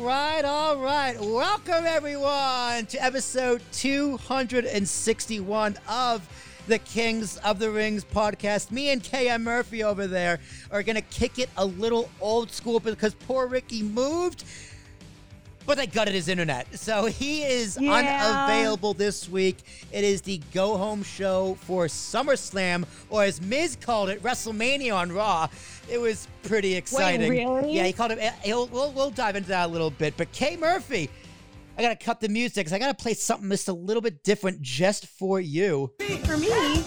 right, all right. Welcome, everyone, to episode 261 of the Kings of the Rings podcast. Me and KM Murphy over there are going to kick it a little old school because poor Ricky moved, but they gutted his internet. So he is Yeah. unavailable this week. It is the go home show for SummerSlam, or as Miz called it, WrestleMania on Raw. It was pretty exciting. really? Yeah, he called it. Eh, he'll, we'll, we'll dive into that a little bit. But Kay Murphy, I gotta cut the music because I gotta play something just a little bit different just for you. For me,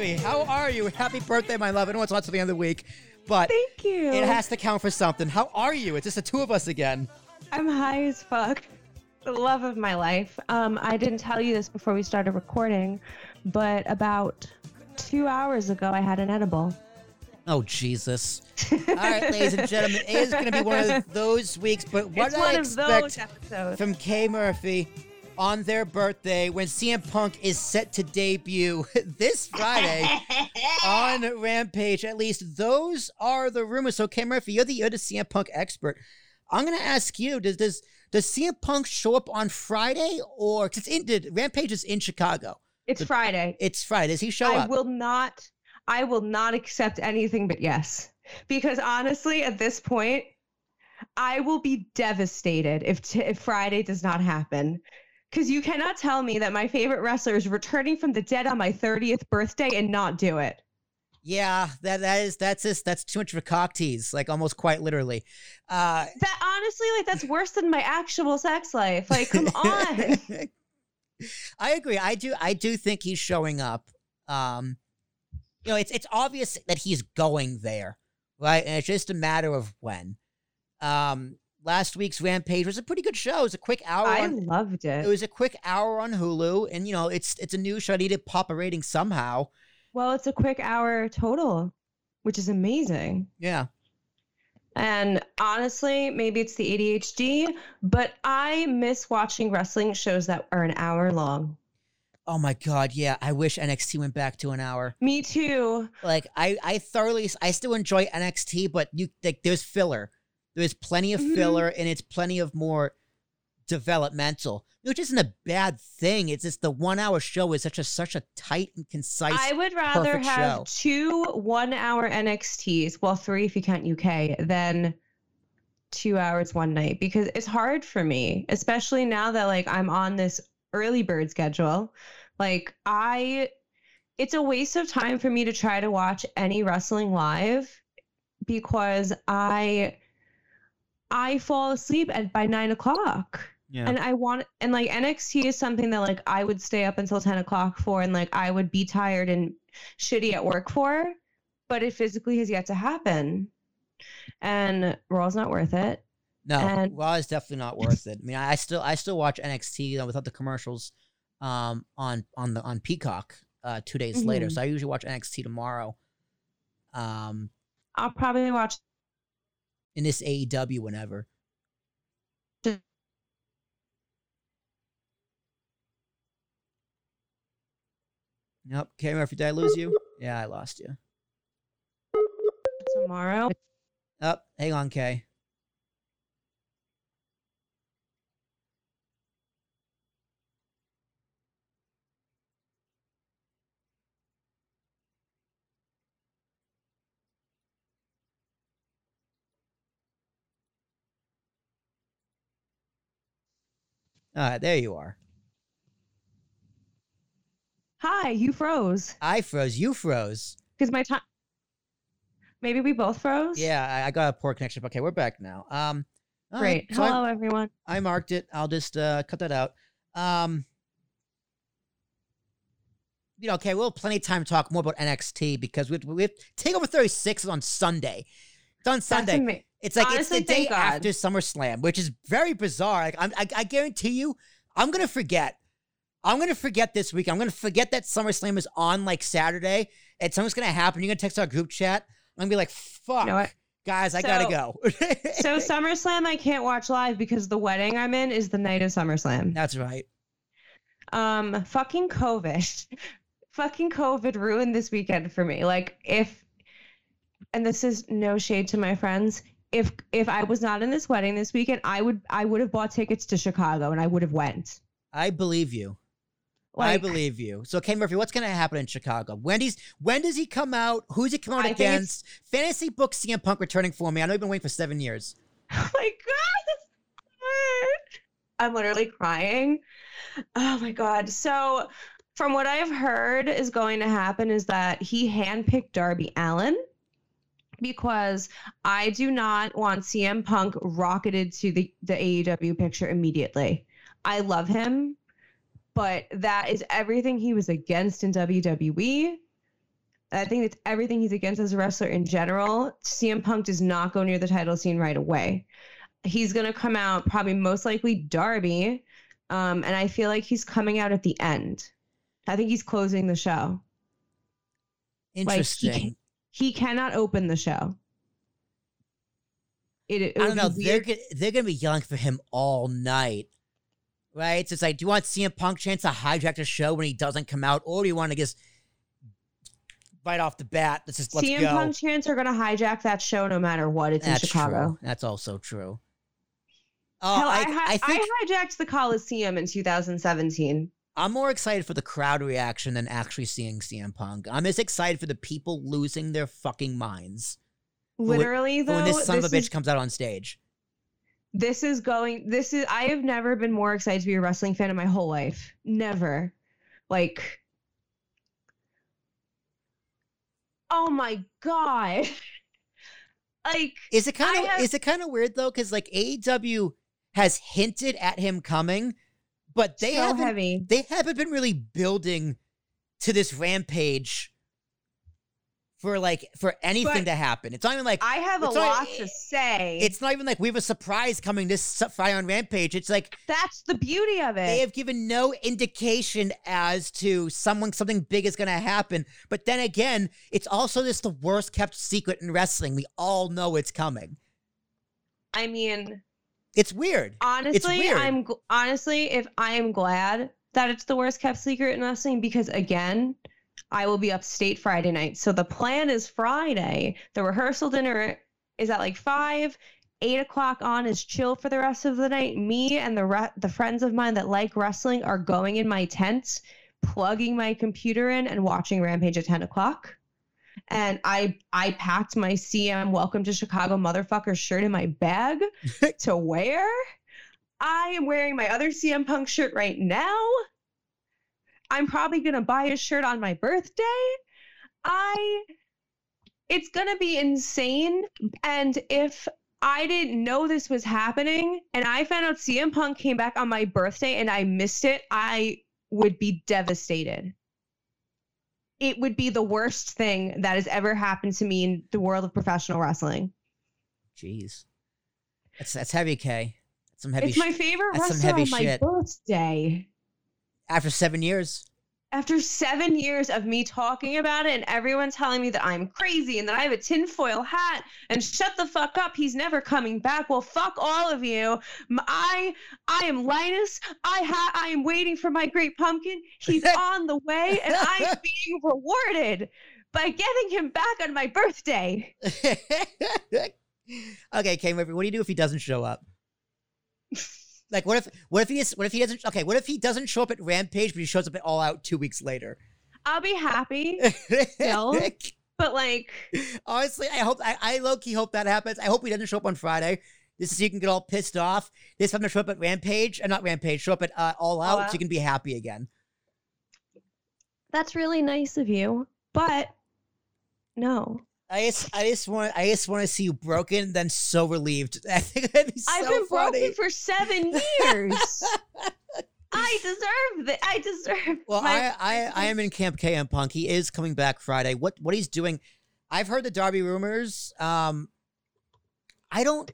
Murphy, how are you? Happy birthday, my love. I know it's not till the end of the week, but thank you. it has to count for something. How are you? It's just the two of us again. I'm high as fuck. The love of my life. Um, I didn't tell you this before we started recording, but about two hours ago, I had an edible. Oh Jesus! All right, ladies and gentlemen, it is going to be one of those weeks. But what it's I one of expect from K Murphy on their birthday when CM Punk is set to debut this Friday on Rampage. At least those are the rumors. So K Murphy, you're the you're the CM Punk expert. I'm gonna ask you: Does does does CM Punk show up on Friday or because it's in Rampage is in Chicago? it's Friday. It's Friday. Does he show I up? will not. I will not accept anything but yes, because honestly, at this point, I will be devastated if t- if Friday does not happen. Because you cannot tell me that my favorite wrestler is returning from the dead on my 30th birthday and not do it. Yeah, that that is that's just that's too much of a cock tease, like almost quite literally. Uh That honestly, like that's worse than my actual sex life. Like, come on. I agree. I do I do think he's showing up. Um you know, it's it's obvious that he's going there, right? And it's just a matter of when. Um last week's Rampage was a pretty good show. It was a quick hour I on loved it it. was a quick hour on Hulu and you know, it's it's a new show. I need to pop a rating somehow. Well, it's a quick hour total, which is amazing. Yeah. And honestly, maybe it's the ADHD, but I miss watching wrestling shows that are an hour long. Oh my god, yeah. I wish NXT went back to an hour. Me too. like I I thoroughly I still enjoy NXT, but you like there's filler. There's plenty of Mhm. filler and it's plenty of more developmental, which isn't a bad thing. It's just the one hour show is such a such a tight and concise. I would rather have show. two one hour NXTs, well, three if you count UK, than two hours one night because it's hard for me, especially now that like I'm on this early bird schedule. Like, I, it's a waste of time for me to try to watch any wrestling live because I, I fall asleep at by nine o'clock. yeah. And I want and like NXT is something that like I would stay up until 10 o'clock for and like I would be tired and shitty at work for, but it physically has yet to happen. And Raw's not worth it. no, and- Raw is definitely not worth it. I mean, I still I still watch NXT you know, without the commercials um on on the on Peacock uh 2 days later. Mhm. So I usually watch NXT tomorrow. Um I'll probably watch in this AEW whenever. Yep. Okay, Murphy, did I lose you? Yeah, I lost you. tomorrow. Up. hang on, Kay. All right, there you are. Hi, you froze. I froze. You froze. Because my time Maybe we both froze? Yeah, I, I got a poor connection. Okay, we're back now. Um, all right, Great. so I- Hello everyone. I marked it. I'll just uh, cut that out. Um, you know, okay, we'll have plenty of time to talk more about NXT because we we have Takeover 36 is on Sunday. It's on Sunday. ama- It's like Honestly, it's the day God. after SummerSlam, which is very bizarre. Like I'm, I, I guarantee you, I'm gonna forget. I'm gonna forget this week. I'm gonna forget that SummerSlam is on like Saturday, and something's gonna happen. You're gonna text our group chat. I'm gonna be like, "Fuck, know guys, I gotta go." So SummerSlam I can't watch live because the wedding I'm in is the night of SummerSlam. that's right. Um, fucking COVID. fucking COVID ruined this weekend for me. Like if and this is no shade to my friends. If if I was not in this wedding this weekend, I would I would have bought tickets to Chicago and I would have went. I believe you. I believe you. So, Kay Murphy, what's going to happen in Chicago? Wendy's. When does he come out? Who's he come out I against? Fantasy book CM Punk returning for me. I know you've been waiting for seven years. Oh my god, that's so hard. I'm literally crying. Oh my god. So, from what I've heard is going to happen is that he handpicked Darby Allin because I do not want CM Punk rocketed to the the AEW picture immediately. I love him, but that is everything he was against in WWE. I think it's everything he's against as a wrestler in general. CM Punk does not go near the title scene right away. He's going to come out probably most likely Darby. Um, and I feel like he's coming out at the end. I think he's closing the show. Interesting. Like, he, he cannot open the show. It, it I don't know. They're gonna, they're going to be yelling for him all night, right? So it's like, do you want CM Punk chance to hijack the show when he doesn't come out, or do you want to just right off the bat? Let's just let's CM go. Punk chants are going to hijack that show no matter what. It's That's in Chicago. true. That's also true. Oh, Hell, I, I, hi- I think I hijacked the Coliseum in 2017. I'm more excited for the crowd reaction than actually seeing CM Punk. I'm as excited for the people losing their fucking minds Literally, for though, when this son of a bitch is- comes out on stage. this is going this is i have never been more excited to be a wrestling fan in my whole life never like oh my god like Is it kind of have- is it kind of weird though? Because like AEW has hinted at him coming, but they so haven't heavy they haven't been really building to this rampage for like for anything But to happen. It's not even like i have a lot to say it's not even like we have a surprise coming this Friday on Rampage. It's like that's the beauty of it they have given no indication as to someone something big is going to happen. But then again, it's also just the worst kept secret in wrestling. We all know it's coming. i mean It's weird. honestly weird. i'm honestly if i am glad that it's the worst kept secret in wrestling because again i will be upstate friday night. So the plan is friday. The rehearsal dinner is at like five. Eight o'clock on is chill for the rest of the night. Me and the re- the friends of mine that like wrestling are going in my tent plugging my computer in and watching rampage at 10 o'clock and i i packed my cm welcome to chicago motherfucker shirt in my bag to wear. I am wearing my other CM Punk shirt right now. I'm probably going to buy a shirt on my birthday. I it's going to be insane and if I didn't know this was happening and I found out CM Punk came back on my birthday and I missed it, I would be devastated. It would be the worst thing that has ever happened to me in the world of professional wrestling. Jeez, that's that's heavy, K. That's some heavy. it's my favorite wrestler on my shit. birthday. After seven years, After seven years of me talking about it and everyone telling me that I'm crazy and that I have a tinfoil hat and shut the fuck up, he's never coming back. Well, fuck all of you. I I am Linus. I ha- I am waiting for my great pumpkin. He's on the way and I'm being rewarded by getting him back on my birthday. okay, K. Murphy, what do you do if he doesn't show up? Like, what if what if he is, what if he doesn't? Okay, what if he doesn't show up at Rampage, but he shows up at All Out two weeks later? I'll be happy, Still? but like Honestly, I hope I, I low key hope that happens. I hope he doesn't show up on Friday. This is so you can get all pissed off. This time to show up at Rampage, and not Rampage, show up at uh, All Out, so Out. you can be happy again. that's really nice of you, but no. I just, I just want, I just want to see you broken, then so relieved. I think that'd be so I've been funny. broken for seven years. I deserve that. I deserve. Well, my- I, I, I am in Camp KM Punk. He is coming back Friday. What, what he's doing? I've heard the Darby rumors. Um, I don't.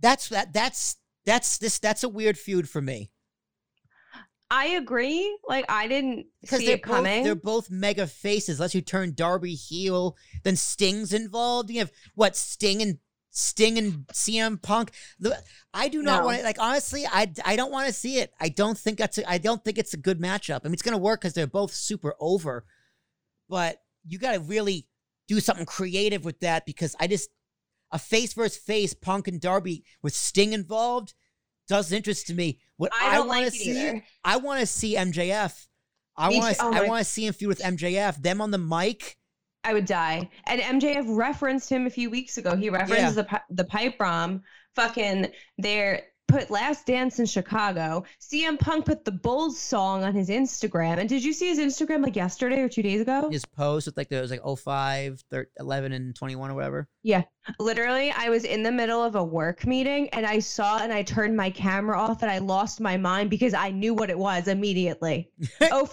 That's that. That's that's this. That's a weird feud for me I agree. Like I didn't see they're it both coming. they're both mega faces. Unless you turn Darby heel, then Sting's involved. You have what Sting and Sting and CM Punk. I do not No. want it. like honestly. I I don't want to see it. I don't think that's. A, I don't think it's a good matchup. I mean, it's gonna work because they're both super over, but you got to really do something creative with that because I just a face versus face Punk and Darby with Sting involved does interest to me. What I I, want like to see, either. I want to see MJF. I want to. Oh I want to see him feud with MJF. Them on the mic. I would die. And MJF referenced him a few weeks ago. He referenced Yeah. the the pipe bomb. Fucking their put Last Dance in Chicago. CM Punk put the Bulls song on his Instagram. And did you see his Instagram like yesterday or two days ago? His post with like there was like 05, 13, 11, and 21 or whatever. Yeah. Literally, I was in the middle of a work meeting and I saw and I turned my camera off and I lost my mind because I knew what it was immediately. 05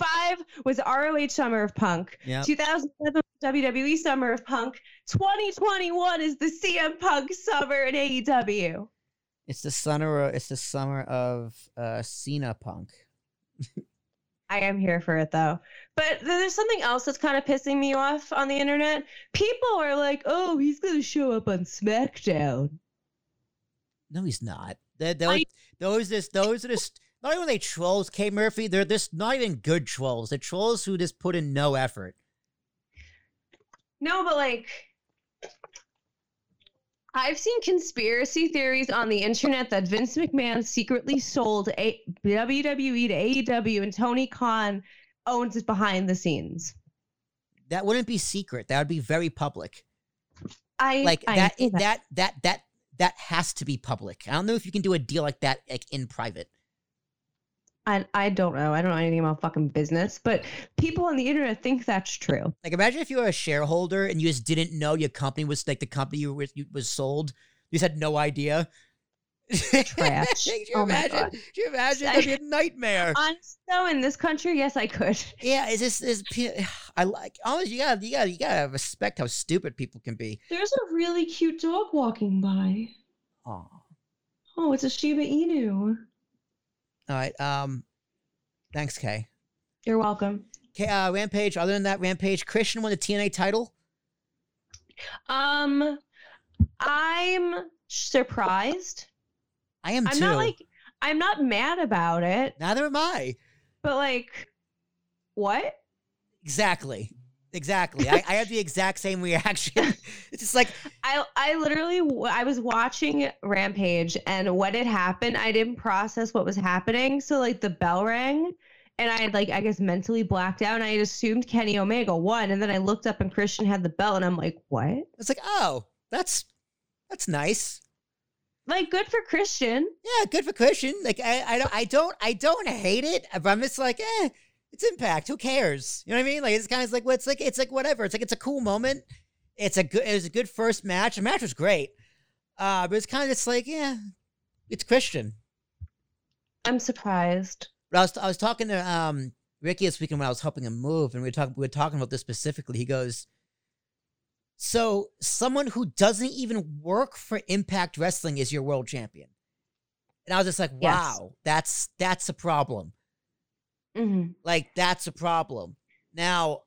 was ROH Summer of Punk. Yeah. 2007 WWE Summer of Punk. 2021 is the CM Punk Summer in AEW. It's the summer. It's the summer of uh Cena Punk. I am here for it though. But there's something else that's kind of pissing me off on the internet. People are like, "Oh, he's going to show up on SmackDown." No, he's not. Those, I- those, just, those are just not even they trolls. K Murphy. They're just not even good trolls. They're trolls who just put in no effort. No, but like I've seen conspiracy theories on the internet that Vince McMahon secretly sold a- WWE to AEW and Tony Khan owns it behind the scenes. That wouldn't be secret. That would be very public. I Like I that, it, that. That. That. That has to be public. I don't know if you can do a deal like that like in private. I, I don't know. I don't know anything about fucking business, but people on the internet think that's true. Like imagine if you were a shareholder and you just didn't know your company was like the company you were you, was sold. You just had no idea. Trash. Could you Oh my imagine? God. Could you imagine? That'd be a nightmare. Honestly, though, in this country, yes, I could. Yeah, is this is I like honestly you gotta you gotta you gotta respect how stupid people can be. There's a really cute dog walking by. Oh. Oh, it's a Shiba Inu. All right. Um thanks, Kay. You're welcome. Okay, uh Rampage, other than that, Rampage, Christian won the TNA title. Um, I'm surprised. I am I'm too. not like I'm not mad about it, Neither am I. but like, what? Exactly. Exactly. I, I have the exact same reaction. it's just like I I literally I was watching Rampage, and when it happened, I didn't process what was happening. So like the bell rang, and I had like I guess mentally blacked out, and I had assumed Kenny Omega won, and then I looked up and Christian had the bell and I'm like, what? it's like, oh, that's that's nice. Like good for Christian. Yeah, good for Christian. Like I, I don't I don't I don't hate it, but I'm just like, eh, it's impact. Who cares? You know what I mean? Like it's kind of like well, it's like it's like whatever. It's like it's a cool moment. It's a good it was a good first match. The match was great. Uh, but it's kind of just like, yeah, it's Christian. I'm surprised. But I was I was talking to um Ricky this weekend when I was helping him move, and we were talking we were talking about this specifically. He goes, "So someone who doesn't even work for Impact Wrestling is your world champion," and I was just like, Yes. "Wow, that's that's a problem. Hmm Like that's a problem." Now,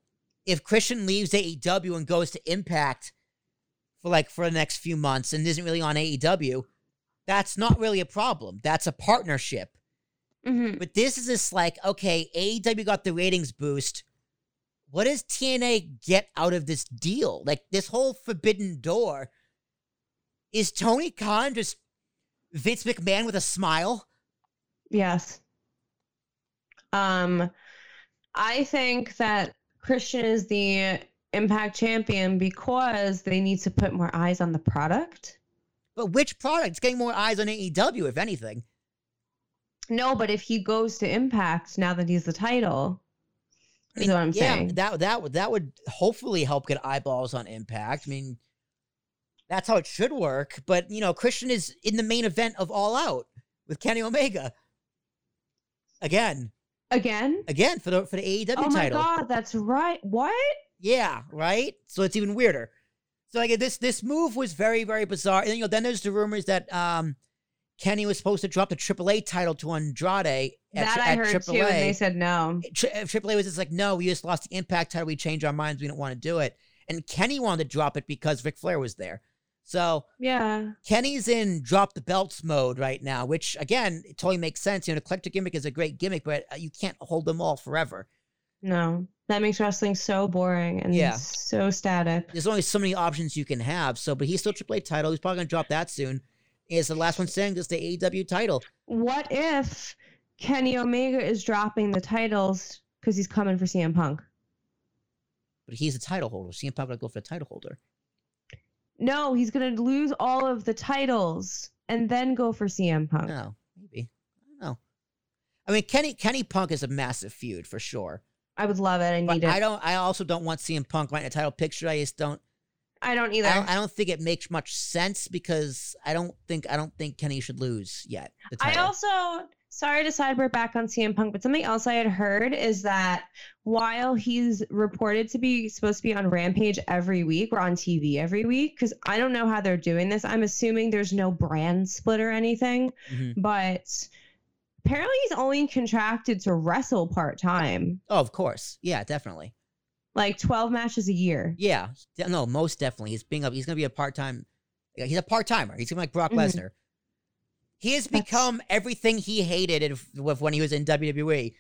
if Christian leaves AEW and goes to Impact for like for the next few months and isn't really on AEW, that's not really a problem. That's a partnership. hmm But this is just like, okay, AEW got the ratings boost. What does TNA get out of this deal? Like this whole forbidden door. Is Tony Khan just Vince McMahon with a smile? Yes. Um, I think that Christian is the Impact champion because they need to put more eyes on the product. But which product? It's getting more eyes on AEW, if anything. No, but if he goes to Impact now that he's the title, I is what I'm yeah, saying. that that would that would hopefully help get eyeballs on Impact. I mean, that's how it should work. But you know, Christian is in the main event of All Out with Kenny Omega. Again, Again? again for the for the AEW title. oh my title. god, that's right. What? Yeah, right. So it's even weirder. So like this this move was very very bizarre. And you know, then there's the rumors that um Kenny was supposed to drop the AAA title to Andrade at, that I at heard too, and they said no. Tri- uh, AAA was just like, no, we just lost the Impact title. We changed our minds. We don't want to do it. And Kenny wanted to drop it because Ric Flair was there. So Yeah. Kenny's in drop the belts mode right now, which again, it totally makes sense. You know, the collector gimmick is a great gimmick, but uh, you can't hold them all forever. No. That makes wrestling so boring and Yeah. so static. There's only so many options you can have. So, but he's still AAA title. He's probably gonna drop that soon. Is the last one saying this the AEW title? What if Kenny Omega is dropping the titles because he's coming for CM Punk? But he's a title holder. CM Punk gonna go for the title holder. No, he's gonna lose all of the titles and then go for CM Punk. No, maybe. I don't know. I mean, Kenny Kenny Punk is a massive feud for sure. I would love it. I need it. I don't. I also don't want CM Punk right in a title picture. I just don't. I don't either. I don't, I don't think it makes much sense because I don't think I don't think Kenny should lose yet. I also sorry to side, we're back on CM Punk, but something else I had heard is that while he's reported to be supposed to be on Rampage every week or on TV every week, because I don't know how they're doing this. I'm assuming there's no brand split or anything, Mhm. but apparently he's only contracted to wrestle part time, Oh, of course. Yeah, definitely. like 12 matches a year. Yeah. No, most definitely. He's being up. he's gonna be a part time. He's a part timer. He's gonna be like Brock Mhm. Lesnar. He has become everything he hated with when he was in. WWE.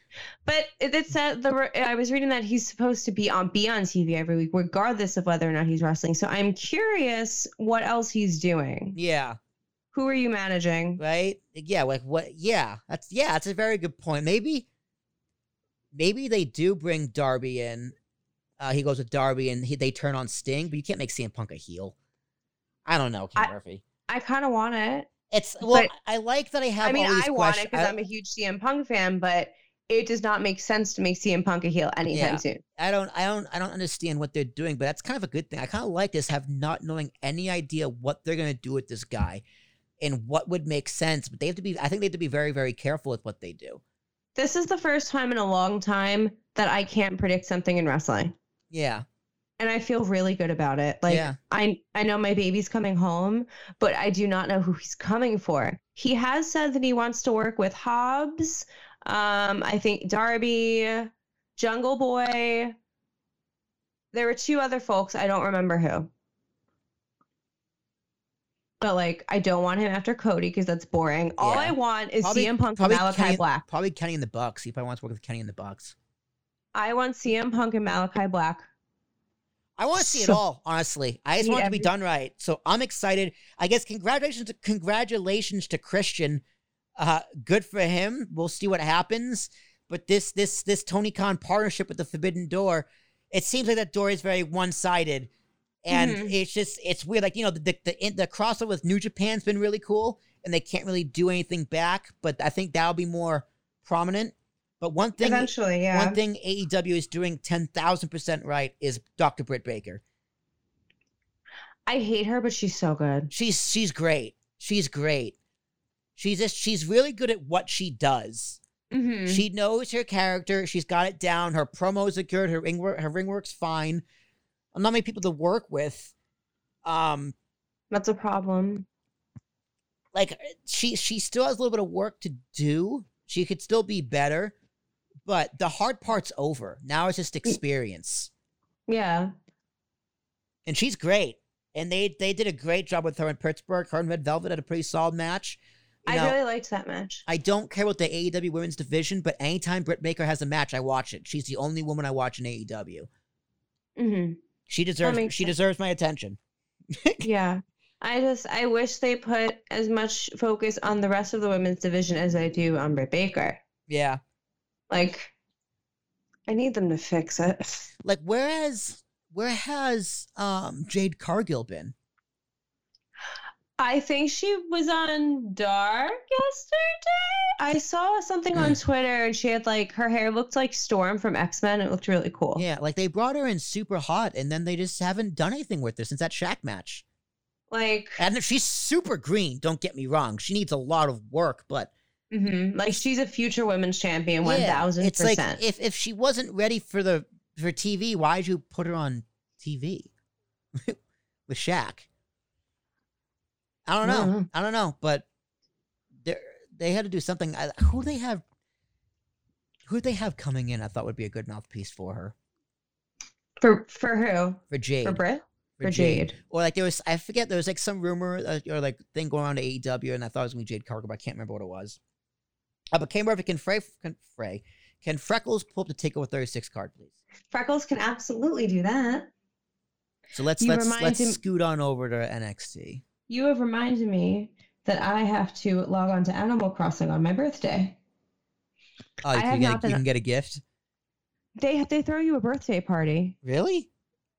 But it it said the I was reading that he's supposed to be on be on TV every week, regardless of whether or not he's wrestling. So I'm curious what else he's doing. Yeah. Who are you managing? right? Yeah, like what? Yeah, that's yeah, that's a very good point. Maybe, maybe they do bring Darby in. Uh, he goes with Darby, and he, they turn on Sting, but you can't make CM Punk a heel. I don't know, Ken I- Murphy. I kind of want it. It's well, but- I like that I have. I mean, I want it because I'm a huge CM Punk fan, but it does not make sense to make CM Punk a heel anytime Yeah. soon. I don't, I don't, I don't understand what they're doing, but that's kind of a good thing. I kind of like this, have not knowing any idea what they're gonna do with this guy, and what would make sense. But they have to be. I think they have to be very, very careful with what they do. This is the first time in a long time that I can't predict something in wrestling. Yeah, And I feel really good about it. Like Yeah. I I know my baby's coming home, but I do not know who he's coming for. He has said that he wants to work with Hobbs, um, I think Darby, Jungle Boy. There were two other folks, I don't remember who. But like I don't want him after Cody because that's boring. All Yeah. I want is Probably- CM Punk and probably Malakai Kenny- Black. probably Kenny in the Bucks. See if I want to work with Kenny in the Bucks. I want CM Punk and Malakai Black. I want to see it all, honestly. I just want it to be done right. So I'm excited. I guess congratulations to congratulations to Christian. Uh good for him. We'll see what happens. But this this this Tony Khan partnership with the Forbidden Door, it seems like that door is very one-sided. And Mhm. it's just it's weird. Like, you know, the the, the the crossover with New Japan's been really cool, and they can't really do anything back, but I think that'll be more prominent. But one thing Eventually, yeah. one thing AEW is doing 10,000% right is Dr. Britt Baker. I hate her, but she's so good. She's she's great. She's great. She's just she's really good at what she does. Mhm. She knows her character. She's got it down. Her promos are good. Her ring work, her ring work's fine. I'm not many people to work with. Um, That's a problem. like she she still has a little bit of work to do. She could still be better, but the hard part's over. Now it's just experience. Yeah. and she's great. And they they did a great job with her in Pittsburgh. Her and Red Velvet had a pretty solid match. You I really liked that match. I don't care about the AEW women's division, but anytime Britt Baker has a match, I watch it. She's the only woman I watch in AEW. hmm She deserves she sense. deserves my attention. Yeah. I just I wish they put as much focus on the rest of the women's division as I do on Britt Baker. Yeah. Like I need them to fix it. Like whereas where has um Jade Cargill been? I think she was on Dark yesterday. I saw something on Twitter and she had like her hair looked like Storm from X-Men. It looked really cool. Yeah, like they brought her in super hot and then they just haven't done anything with her since that Shaq match. Like And she's super green, don't get me wrong. She needs a lot of work, but mhm, like she's a future women's champion, one thousand It's like percent. if if she wasn't ready for the for TV, why'd you put her on TV with Shaq? I don't know. Mhm. I don't know, but they they had to do something. I, who they have? Who they have coming in? I thought would be a good mouthpiece for her For for who? for Jade For Britt? for Jade. Or like there was, I forget, there was like some rumor uh, or like thing going on to AEW, and I thought it was going to be Jade Cargill, but I can't remember what it was. Uh, but K Murphy can Frey, can Frey, can Freckles pull up the Takeover 36 card, please? Freckles can absolutely do that. So let's You let's let's him- scoot on over to NXT. You have reminded me that I have to log on to Animal Crossing on my birthday. Oh, you I can, have get a, been- you can get a gift. They they throw you a birthday party. Really?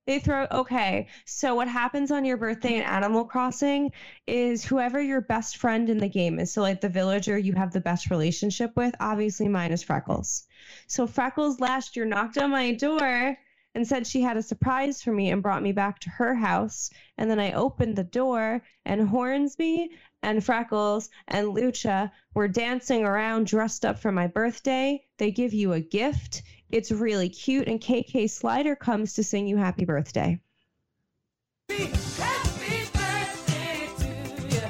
They throw okay. So what happens on your birthday in Animal Crossing is whoever your best friend in the game is. So like the villager you have the best relationship with, obviously mine is Freckles. So Freckles last year knocked on my door and said she had a surprise for me and brought me back to her house. And then I opened the door and Hornsby and Freckles and Lucha were dancing around dressed up for my birthday. They give you a gift. It's really cute, and KK Slider comes to sing you happy birthday. Happy birthday to you.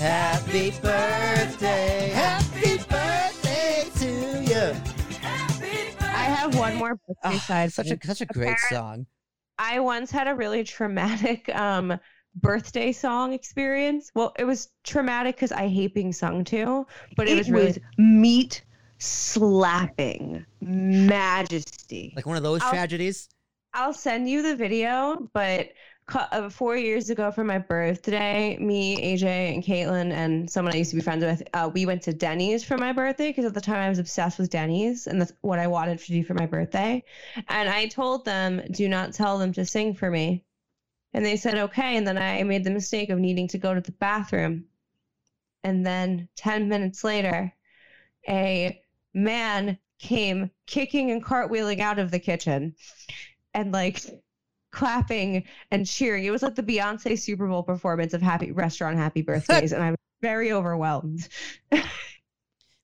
Happy birthday to you. Happy birthday, to you. Happy birthday. I have one more birthday Ah, side. such a such a great Apparent- song. I once had a really traumatic um birthday song experience. Well, it was traumatic because I hate being sung to, but it, was really meat slapping majesty. Like one of those I'll- tragedies. I'll send you the video, but uh, four years ago for my birthday, me, AJ, and Caitlin, and someone I used to be friends with, uh, we went to Denny's for my birthday because at the time I was obsessed with Denny's, and that's what I wanted to do for my birthday. And I told them, do not tell them to sing for me. And they said, okay. And then I made the mistake of needing to go to the bathroom. And then 10 minutes later, a man came kicking and cartwheeling out of the kitchen and like clapping and cheering. It was like the Beyonce Super Bowl performance of Happy Restaurant Happy Birthdays, and I'm very overwhelmed.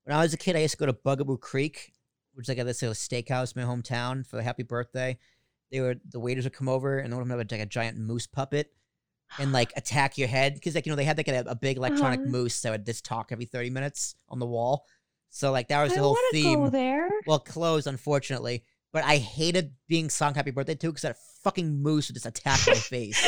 When I was a kid, I used to go to Bugaboo Creek, which is like a, this little steakhouse in my hometown for a happy birthday. They were the waiters would come over and one of them had like a giant moose puppet and like attack your head because like you know they had like a, a big electronic Uh-huh. moose that would just talk every thirty minutes on the wall. So like that was I the whole want theme. there. Well, closed unfortunately, but I hated being sung happy birthday too because that fucking moose would just attack my face.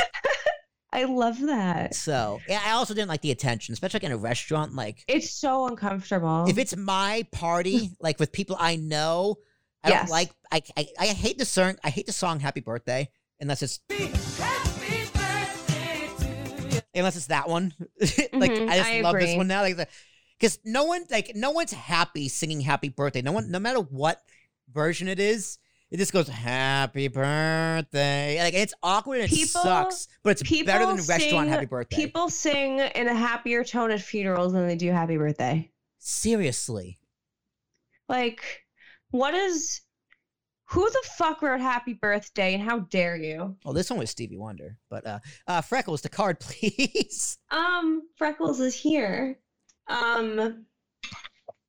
I love that. So yeah, I also didn't like the attention, especially like in a restaurant. Like It's so uncomfortable. if it's my party, like with people I know, I Yes. don't like. I, I I hate the song. I hate the song "Happy Birthday" unless it's Happy birthday to you. unless it's that one. like Mhm, I just I love this one now. Like because no one like no one's happy singing "Happy Birthday." No one, no matter what version it is. It just goes happy birthday. Like it's awkward and it sucks, but it's better than people restaurant happy birthday. People sing in a happier tone at funerals than they do happy birthday. Seriously. Like, what is who the fuck wrote happy birthday and how dare you? Well, this one was Stevie Wonder, but uh, uh, Freckles, the card, please. Um, Freckles is here. Um,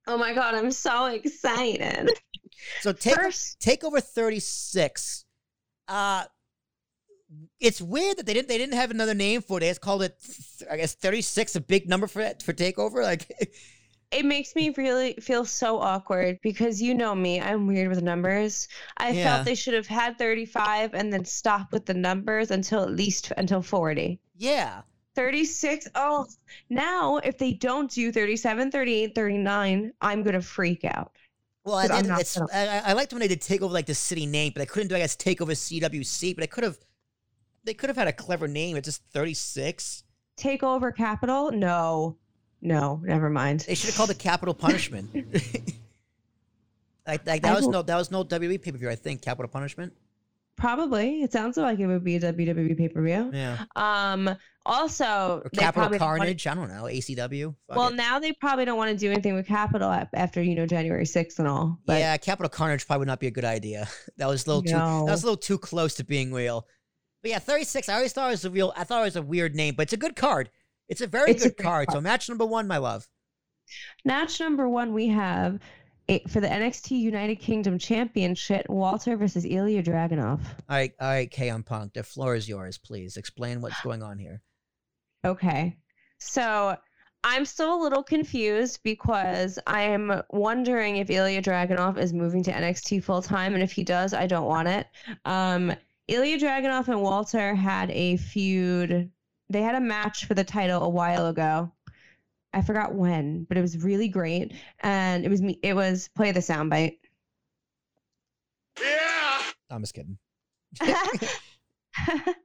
oh my god, I'm so excited. So take First, take over 36 uh it's weird that they didn't they didn't have another name for it they just called it th- i guess 36 a big number for it for takeover like it makes me really feel so awkward because you know me, I'm weird with numbers. I Yeah. felt they should have had 35 and then stop with the numbers until at least until 40. yeah 36 oh now if they don't do 37 38 39 i'm gonna freak out well I, gonna- I, I- I liked when they did take over like the city name but I couldn't do i guess take over cwc but they could have they could have had a clever name it's just 36 take over capital no no never mind they should have called it capital punishment like, like that was no that was no wwe pay-per-view i think capital punishment probably it sounds like it would be a wwe pay-per-view yeah um also or capital probably don't wanna- carnage i don't know acw Fuck well it. now they probably don't want to do anything with capital after you know january 6th and all but yeah, Capital Carnage probably would not be a good idea. That was a little too. That was a little too close to being real. But yeah, thirty six. I always thought it was a real. I thought it was a weird name, but it's a good card. It's a very It's good great card. So match number one, my love. match number one we have it, for the nxt united kingdom championship walter versus ilya dragunov All right, all right, K on Punk. The floor is yours. Please explain what's going on here. Okay. So I'm still a little confused because I'm wondering if Ilya Dragunov is moving to NXT full time, and if he does, I don't want it. Um, Ilya Dragunov and Walter had a feud. They had a match for the title a while ago. I forgot when, but it was really great, and it was me. It was play the soundbite. Yeah, I'm just kidding.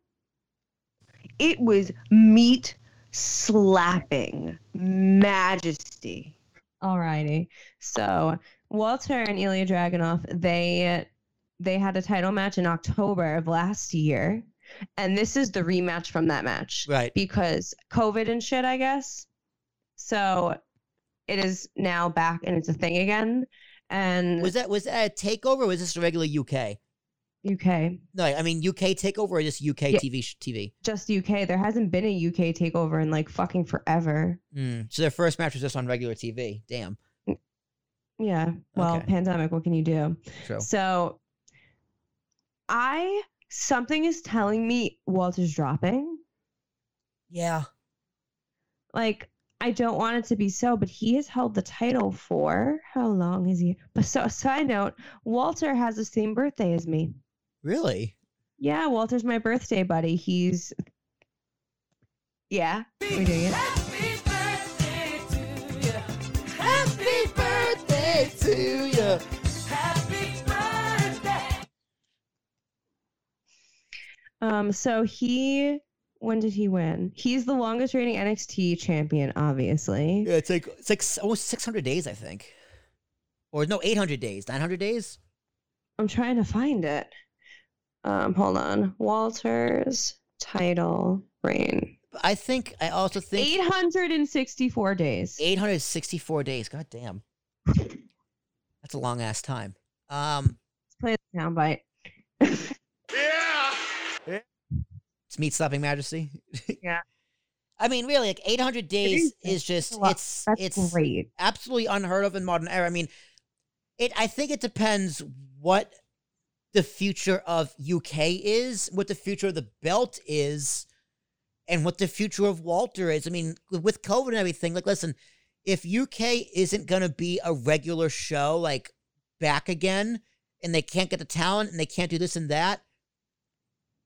It was meat slapping majesty. Alrighty. So Walter and Ilya Dragunov, they they had a title match in October of last year. And this is the rematch from that match Right. because COVID and shit, I guess. So it is now back and it's a thing again. And Was that was that a takeover? or Was this a regular UK? UK, No, I mean UK takeover or just UK Yeah. TV TV. just UK. There hasn't been a UK takeover in like fucking forever. Mm. So their first match was just on regular TV. Damn. Yeah. Well, Okay. pandemic, what can you do? True. So I something is telling me Walter's dropping. Yeah. Like I don't want it to be so, but he has held the title for how long is he? But so side note, Walter has the same birthday as me. Really? Yeah, Walter's my birthday buddy. He's yeah, we're doing it. Happy birthday to you. Happy birthday to you. Um, so he when did he win? He's the longest reigning NXT champion, obviously. Yeah, it's like it's like almost 600 days, I think. Or no, 800 days, 900 days. I'm trying to find it. Um, hold on. Walter's title reign. I think I also think 864 days. 864 days. God damn. That's a long ass time. Um, Let's play the soundbite. it's meat slapping majesty. Yeah. I mean, really, like 800 days is- just it's That's it's great. absolutely unheard of in modern era. I mean, it. I think it depends what the future of UK is, what the future of the belt is, and what the future of Walter is. I mean, with COVID and everything, like, listen, if UK isn't gonna be a regular show, like back again, and they can't get the talent and they can't do this and that,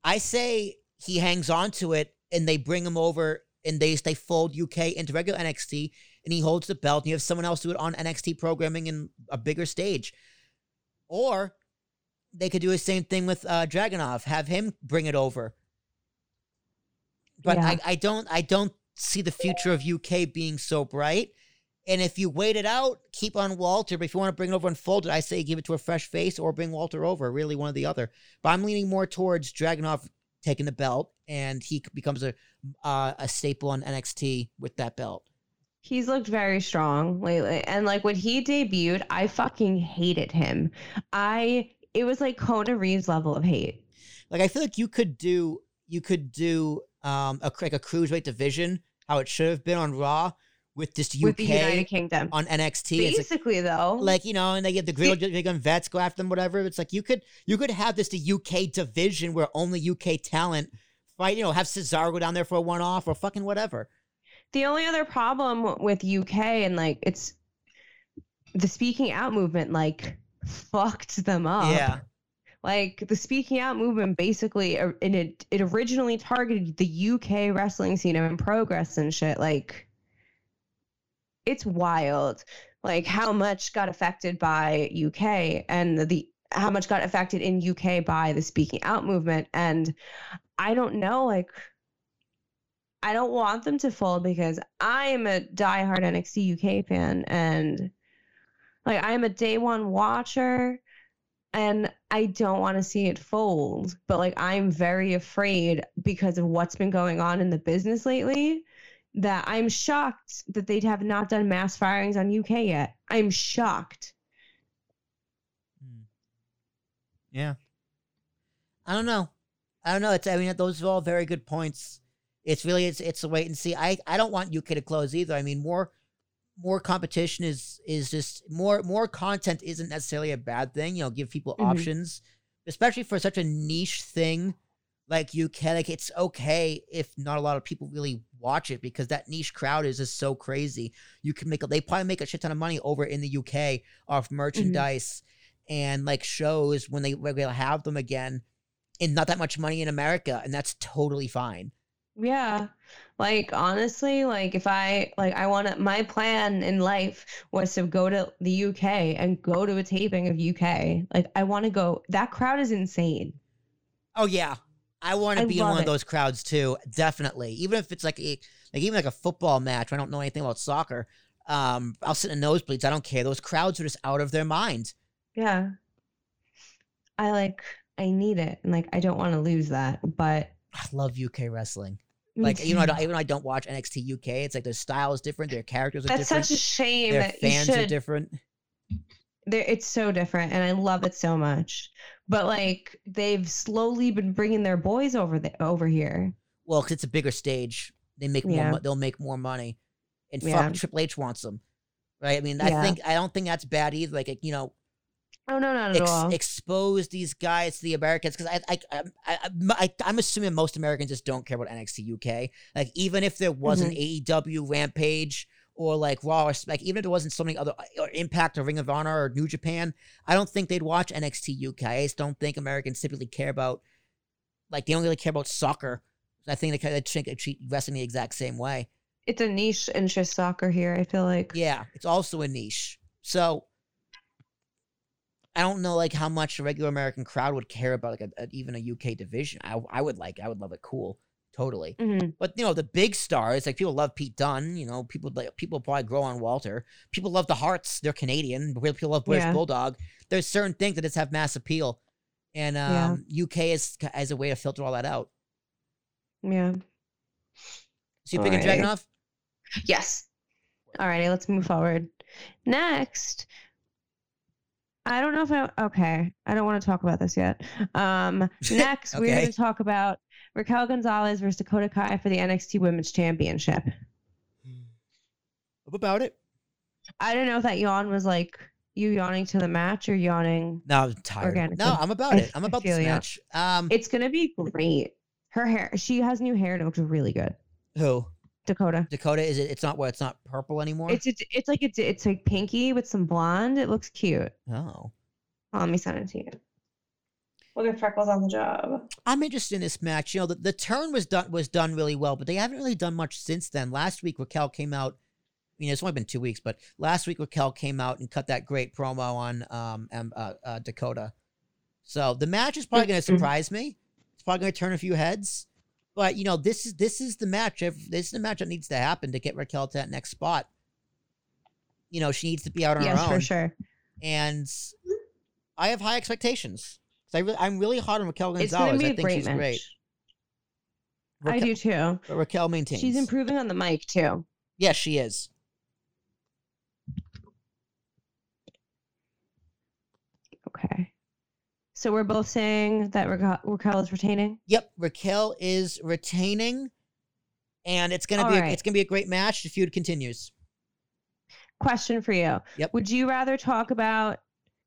I say he hangs on to it and they bring him over and they they fold UK into regular NXT and he holds the belt and you have someone else do it on NXT programming in a bigger stage. Or they could do the same thing with uh, Dragunov, have him bring it over. But Yeah. I, I don't I don't see the future of UK being so bright. And if you wait it out, keep on Walter. But if you want to bring it over and fold it, I say give it to a fresh face or bring Walter over. Really, one or the other. But I'm leaning more towards Dragunov taking the belt, and he becomes a uh, a staple on NXT with that belt. He's looked very strong lately. And like when he debuted, I fucking hated him. I it was like Kona Reeves level of hate. Like I feel like you could do you could do um a like a cruiserweight division how it should have been on Raw with just UK with the United Kingdom. on NXT. It's like, Basically though. like you know, and they get the grill gun vets go after them, whatever. It's like you could you could have this the UK division where only UK talent fight. You know, have Cesaro go down there for a one off or fucking whatever. The only other problem with UK and like it's the speaking out movement like fucked them up. Yeah, Like the speaking out movement basically uh, and it it originally targeted the UK wrestling scene and progress and shit like it's wild like how much got affected by UK and the how much got affected in UK by the speaking out movement and I don't know like I don't want them to fold because I am a diehard NXT UK fan and like I am a day one watcher and I don't want to see it fold, but like I'm very afraid because of what's been going on in the business lately that I'm shocked that they have not done mass firings on UK yet. I'm shocked. yeah. I don't know. I don't know. It's I mean those are all very good points. It's really it's it's a wait and see. I I don't want UK to close either. I mean more more competition is is just more more content isn't necessarily a bad thing. You know, give people Mhm. options, especially for such a niche thing like UK. Like it's okay if not a lot of people really watch it because that niche crowd is just so crazy. You can make a, they probably make a shit ton of money over in the UK off mm-hmm. merchandise and like shows when they when they'll have them again, and not that much money in America, and that's totally fine. Yeah. Like honestly, like if I like I want to my plan in life was to go to the UK and go to a taping of UK. Like I want to go that crowd is insane. Oh yeah, I want to be in one love of those crowds too. Definitely, even if it's like a like even like a football match. I don't know anything about soccer. Um, I'll sit in nosebleeds. I don't care. Those crowds are just out of their mind. Yeah. I like I need it and like I don't want to lose that, but I love UK wrestling. Like even though I don't, even though I don't watch NXT UK, it's like their style is different, their characters are That's different, such a shame their fans are different. It's so different and I love it so much. But like they've slowly been bringing their boys over the, over here. Well, 'cause it's a bigger stage, they make more. Yeah. mo- They'll make more money, and Yeah. fuck Triple H wants them, right? I mean, I Yeah. think I don't think that's bad either. Like you know, Oh no, not at ex- all. expose these guys to the Americans because I, I, I, I, I'm assuming most Americans just don't care about NXT UK. Like even if there was an Mm-hmm. AEW Rampage or like Raw, or, like even if it wasn't so many other uh, or Impact or Ring of Honor or New Japan, I don't think they'd watch NXT UK. I just don't think Americans typically care about like they don't really care about soccer. I think they kind of treat, treat wrestling the exact same way. it's a niche interest soccer here, I feel like. Yeah, it's also a niche. So I don't know like how much a regular American crowd would care about like a, a- even a UK division. I I would like I would love it cool. Totally. hmm But you know, the big stars, like people love Pete Dunne, you know, people like people probably grow on Walter. People love the Harts, they're Canadian. People love British Yeah. Bulldog. There's certain things that just have mass appeal. And Yeah. um UK is as a way to filter all that out. Yeah. So you picking Alright. Dragunov? Yes. Alrighty, let's move forward. Next, I don't know if I okay. I don't want to talk about this yet. Um, next we're going to talk about Raquel Gonzalez versus Dakota Kai for the NXT Women's Championship. What about it? I don't know if that yawn was like you yawning to the match or yawning. No, I'm tired. No, I'm about it. I'm about this feel ya. match. Um It's going to be great. Her hair, she has new hair and it looks really good. who? Dakota. Dakota is it? It's not what? It's not purple anymore. It's it's it's like it's it's like pinky with some blonde. It looks cute. oh, Oh, let me send it to you. Look at freckles on the job. I'm interested in this match. You know, the, the turn was done was done really well, but they haven't really done much since then. Last week, Raquel came out. You know, it's only been two weeks, but last week Raquel came out and cut that great promo on um um, uh, uh, Dakota. So the match is probably going to Mhm. surprise me. It's probably going to turn a few heads. But you know, this is this is the match. If this is the match that needs to happen to get Raquel to that next spot. You know, she needs to be out on Yes, her own. for sure. and I have high expectations. 'Cause I re- I'm really hard on Raquel It's Gonzalez. gonna be I think great she's match. great. I do too. but Raquel maintains. She's improving on the mic too. Yes, she is. Okay. So we're both saying that Raquel, Raquel is retaining. Yep, Raquel is retaining, and it's gonna be a, it's gonna be a great match. The feud continues. Question for you. Yep. Would you rather talk about?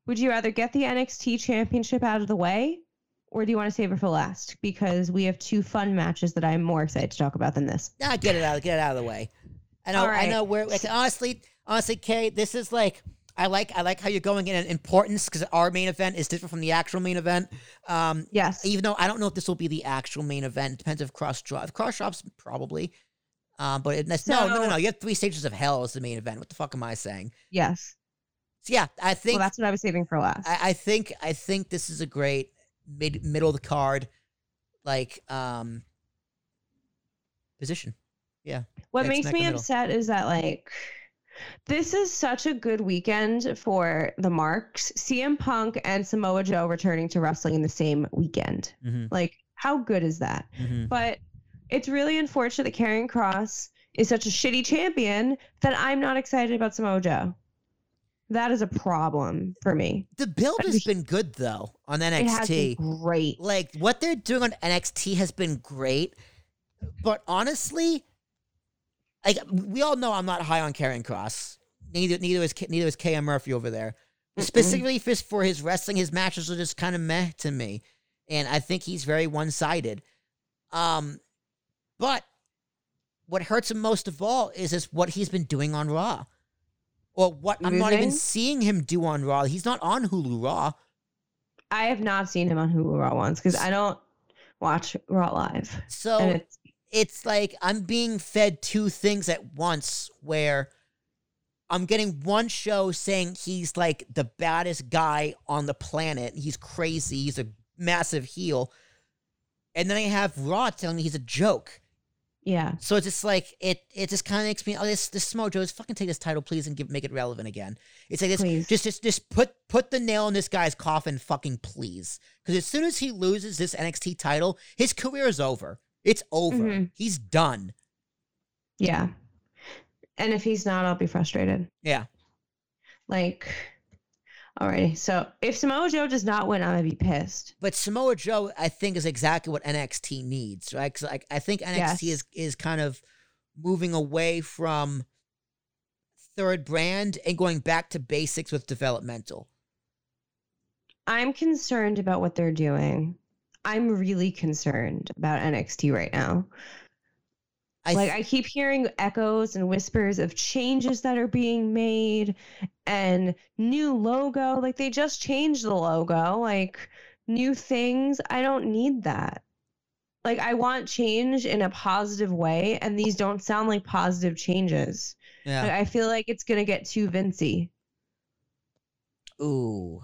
Would you rather get the NXT Championship out of the way, or do you want to save it for last? Because we have two fun matches that I'm more excited to talk about than this. Nah, get it out, get it out of the way. I know, I Alright. know. Where like, honestly, honestly, Kay, this is like. I like I like how you're going in an importance because our main event is different from the actual main event. Um, Yes. even though I don't know if this will be the actual main event. It depends if Kross drop. If Kross drops, probably. Um, but it, that's, no, no, no, no. You have three stages of hell as the main event. What the fuck am I saying? Yes. So yeah, I think Well, that's what I was saving for last. I, I think I think this is a great mid middle of the card, like um position. Yeah. What Next makes me upset is that like this is such a good weekend for the marks cm punk and samoa joe returning to wrestling in the same weekend Mm-hmm, like how good is that mm-hmm. but it's really unfortunate that Karrion Kross is such a shitty champion that i'm not excited about samoa joe that is a problem for me The build has been good though on it has been NXT. great Like what they're doing on NXT has been great, but honestly, like we all know I'm not high on Karrion Kross. Neither neither is neither is KM Murphy over there. Mm-mm. Specifically for, for his wrestling, his matches are just kind of meh to me, and I think he's very one sided. Um, but what hurts him most of all is is what he's been doing on Raw. Or what I'm not even mm-hmm. seeing him do on Raw. He's not on Hulu Raw. I have not seen him on Hulu Raw once because I don't watch Raw live. So it's it's like I'm being fed two things at once where I'm getting one show saying he's like the baddest guy on the planet. He's crazy. He's a massive heel. And then I have Raw telling me he's a joke. Yeah. So it's just like it it just kind of makes me oh this this Samoa Joe just fucking take this title please and give make it relevant again. It's like this Please. just just just put put the nail in this guy's coffin fucking please. Cuz as soon as he loses this NXT title, his career is over. It's over. Mhm. He's done. Yeah. And if he's not, I'll be frustrated. Yeah. Like, alrighty. So if Samoa Joe does not win, I'm gonna be pissed. But Samoa Joe, I think, is exactly what NXT needs, right? Because like, I think NXT Yes. is is kind of moving away from third brand and going back to basics with developmental. I'm concerned about what they're doing. I'm really concerned about NXT right now. I like I keep hearing echoes and whispers of changes that are being made and new logo. Like they just changed the logo, like new things. I don't need that. Like I want change in a positive way, and these don't sound like positive changes. yeah. Like, I feel like it's gonna get too Vincy. Ooh,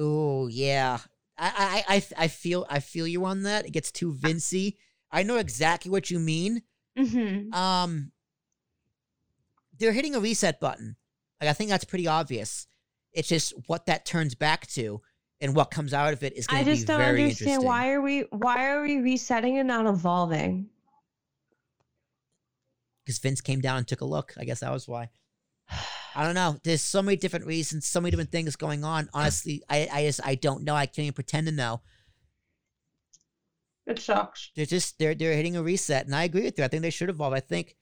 ooh, yeah. I, I, I, I feel, I feel you on that. It gets too Vincy. I know exactly what you mean. Mm-hmm. Um, they're hitting a reset button. Like I think that's pretty obvious. It's just what that turns back to and what comes out of it is going I to be just don't understand why are we why are we resetting and not evolving? Because Vince came down and took a look. I guess that was why. I don't know. There's so many different reasons, so many different things going on. Honestly, I, I just I don't know. I can't even pretend to know. It sucks. they're just they're they're hitting a reset, and I agree with you. I think they should evolve. I think,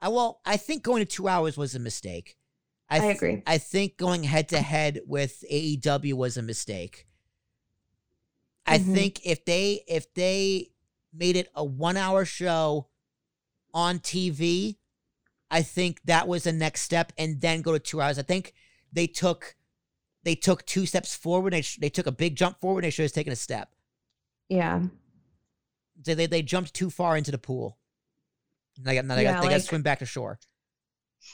I well, I think going to two hours was a mistake. I th- agree. I think going head to head with AEW was a mistake. I Mhm. think if they if they made it a one hour show on TV, I think that was the next step, and then go to two hours. I think they took they took two steps forward. They sh- they took a big jump forward. They should have taken a step. Yeah. They they, they jumped too far into the pool. They got, they, Yeah, got, they got to swim back to shore.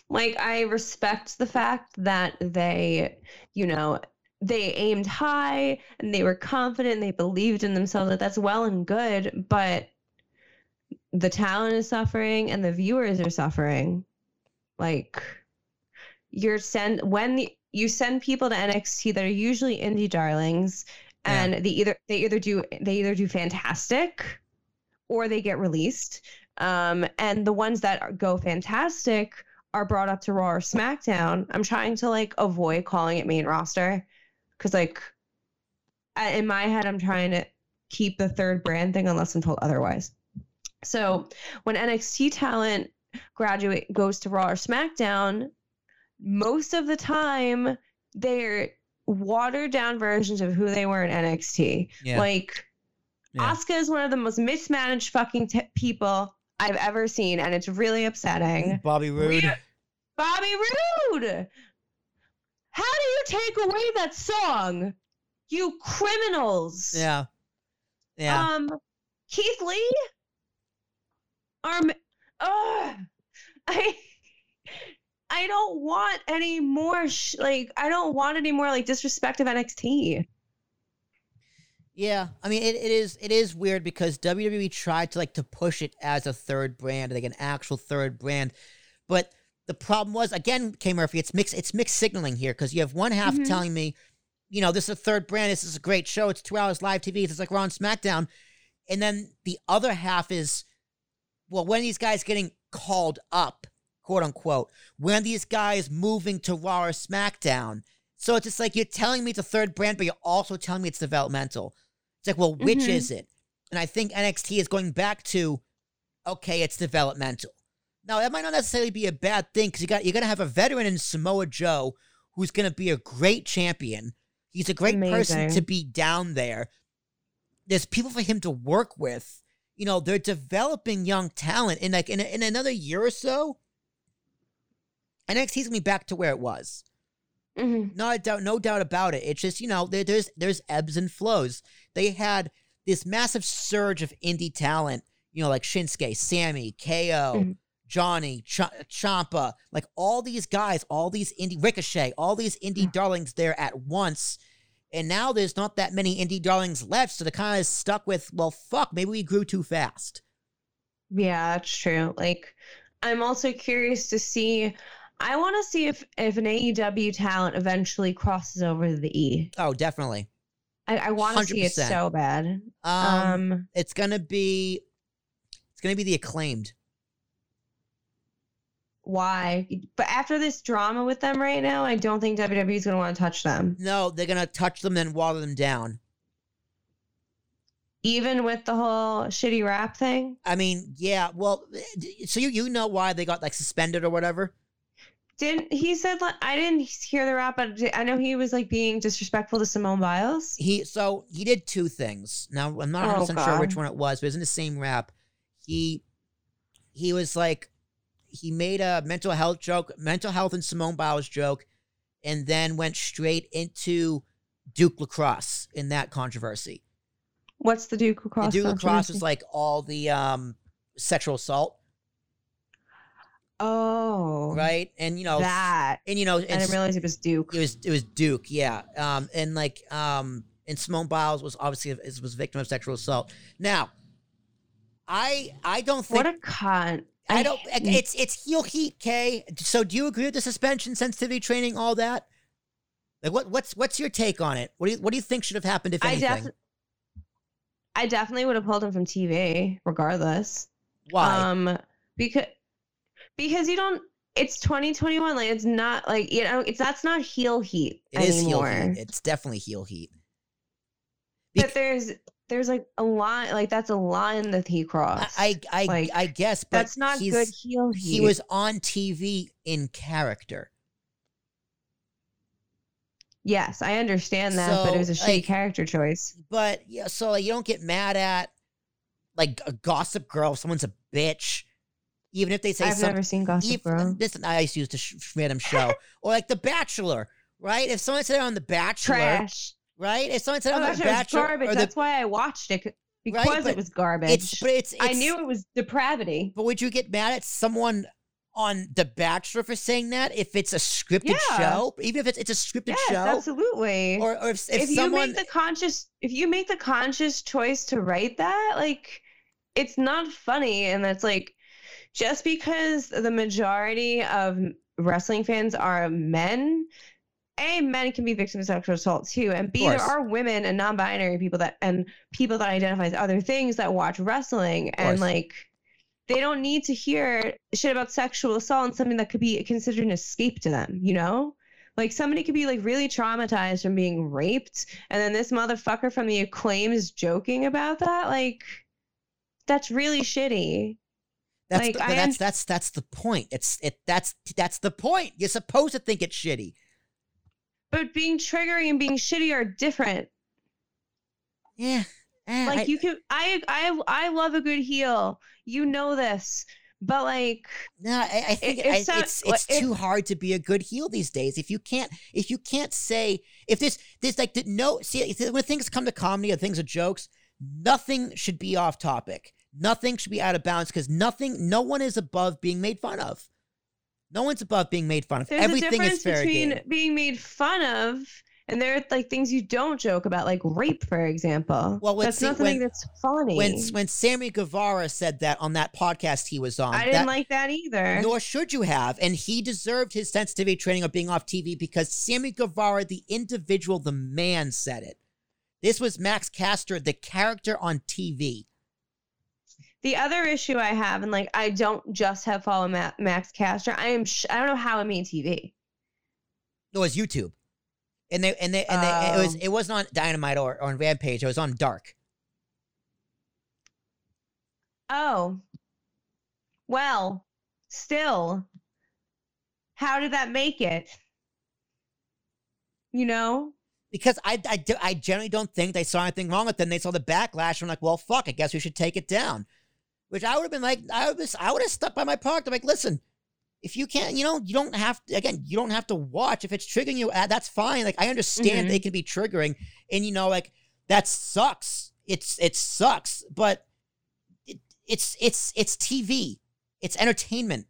Like I respect the fact that they, you know, they aimed high and they were confident, they believed in themselves that that's well and good, but the talent is suffering and the viewers are suffering. Like you're send when the, you send people to NXT that are usually indie darlings Yeah. and they either they either do they either do fantastic or they get released. Um, and the ones that are, go fantastic are brought up to Raw or SmackDown. I'm trying to like avoid calling it main roster because like in my head I'm trying to keep the third brand thing unless I'm told otherwise. So when NXT talent graduate goes to Raw or SmackDown, most of the time they're watered down versions of who they were in NXT. Yeah. Like Yeah. Asuka is one of the most mismanaged fucking t- people I've ever seen, and it's really upsetting. Bobby Roode. Bobby Roode! How do you take away that song? You criminals! Yeah. Yeah. Um, Keith Lee? Arm. Ugh. I. I don't want any more. Sh- like I don't want any more like disrespect of NXT. Yeah, I mean it, it is it is weird because WWE tried to like to push it as a third brand, like an actual third brand, but the problem was again, K Murphy, it's mixed it's mixed signaling here because you have one half Mhm. telling me, you know, this is a third brand, this is a great show, it's two hours live TV, it's like Raw and SmackDown, and then the other half is, well, when are these guys getting called up, quote unquote, when are these guys moving to Raw or SmackDown? So it's just like you're telling me it's a third brand, but you're also telling me it's developmental. It's like, well, which Mhm. is it? And I think NXT is going back to, okay, it's developmental. Now that might not necessarily be a bad thing because you got you're gonna have a veteran in Samoa Joe who's gonna be a great champion. He's a great person to be down there. There's people for him to work with. you know, they're developing young talent. And like in, a- in another year or so, NXT's gonna be back to where it was. Mhm. No doubt, no doubt about it. It's just you know there, there's there's ebbs and flows. They had this massive surge of indie talent, you know, like Shinsuke, Sammy, KO, Mhm. Johnny, Ch- Ciampa, like all these guys, all these indie Ricochet, all these indie darlings there at once. And now there's not that many indie darlings left, so they're kind of stuck with, well, fuck, maybe we grew too fast. Yeah, that's true. Like, I'm also curious to see. I want to see if if an AEW talent eventually crosses over to the E. Oh, definitely. I, I want to see it so bad. Um, Um, it's gonna be, it's gonna be the acclaimed. why? But after this drama with them right now, I don't think WWE is going to want to touch them. No, they're gonna touch them and water them down. Even with the whole shitty rap thing. I mean, yeah. Well, so you you know why they got like suspended or whatever? Didn't he said like I didn't hear the rap, but I know he was like being disrespectful to Simone Biles. He so he did two things. Now I'm not 100 Oh, percent sure which one it was, but it was in the same rap. He he was like he made a mental health joke, mental health and Simone Biles joke, and then went straight into Duke Lacrosse in that controversy. What's the Duke lacrosse? The? Duke Lacrosse was like all the um sexual assault, oh, right? And you know that. and you know I and didn't realize it was Duke. It was it was Duke, yeah. Um, and like um, and Simone Biles was obviously a, was a victim of sexual assault. Now, I I don't think What a cunt. I don't. It's it's heel heat, Kay. So do you agree with the suspension, sensitivity training, all that? Like what what's what's your take on it? What do you what do you think should have happened if I anything? definitely, I definitely would have pulled him from TV, regardless. Why? Um, because because you don't. It's 2021. Like it's not like you know. It's that's not heel heat it is anymore. heel heat. It's definitely heel heat. but there's there's like a line like that's a line that he crossed. I I, Like, I guess, but that's not good heel heat. He was on TV in character. Yes, I understand that, but it was a So, shitty like- character choice. But yeah, so like, you don't get mad at like a gossip girl. If someone's a bitch, even if they say I've something. never seen Gossip Even, Girl. this I used to use the sh- random show, or like The Bachelor, right? If someone said on The Bachelor, Trash. right? If someone said Oh, on The Bachelor, garbage. the, That's why I watched it because but it was garbage. it's but it's, it's I knew it was depravity. But would you get mad at someone on The Bachelor for saying that if it's a scripted Yeah. show, even if it's it's a scripted Yes, show, absolutely. or or if, if, if, you make the conscious if you make the conscious choice to write that like it's not funny and that's like just because the majority of wrestling fans are men a men can be victims of sexual assault too and b there are women and non-binary people that and people that identify as other things that watch wrestling and like they don't need to hear shit about sexual assault and something that could be considered an escape to them you know like somebody could be like really traumatized from being raped, and then this motherfucker from the acclaim is joking about that. Like, that's really shitty. That's Like, the, that's that's that's the point. It's it that's that's the point. You're supposed to think it's shitty. But being triggering and being shitty are different. Yeah. eh, Like I- you can, I, I, I love a good heel. You know this, but like, No, I, I think if I, some- it's it's if- too hard to be a good heel these days. If you can't if you can't say if this this like the, no see when things come to comedy and things are jokes, nothing should be off topic. Nothing should be out of bounds because nothing, no one is above being made fun of. No one's above being made fun of. there's Everything a difference is fair between game. being made fun of and there are like things you don't joke about, like rape, for example. Well, that's see, not something when- that's funny. When when Sammy Guevara said that on that podcast he was on, I didn't that- like that either. Nor should you have. And he deserved his sensitivity training of being off TV because Sammy Guevara, the individual, the man, said it. This was Max Caster, the character on TV. The other issue I have, and like I don't just have follow Ma- Max Caster. I am. Sh- I don't know how it made TV. No, it was YouTube. And they and they and they, it was Oh. it wasn't on Dynamite or, or on Rampage. It was on Dark. Oh, well, still, how did that make it? You know, because I, I, I generally don't think they saw anything wrong with them. They saw the backlash. And I'm like, well, fuck, I guess we should take it down. Which I would have been like, I would, I would have stuck by my product. I'm like, listen, if you can't, you know, you don't have to, again, you don't have to watch. If it's triggering you, uh, that's fine. Like, I understand Mhm. they can be triggering. And, you know, like, that sucks. It's, it sucks. But it, it's, it's, it's TV, it's entertainment.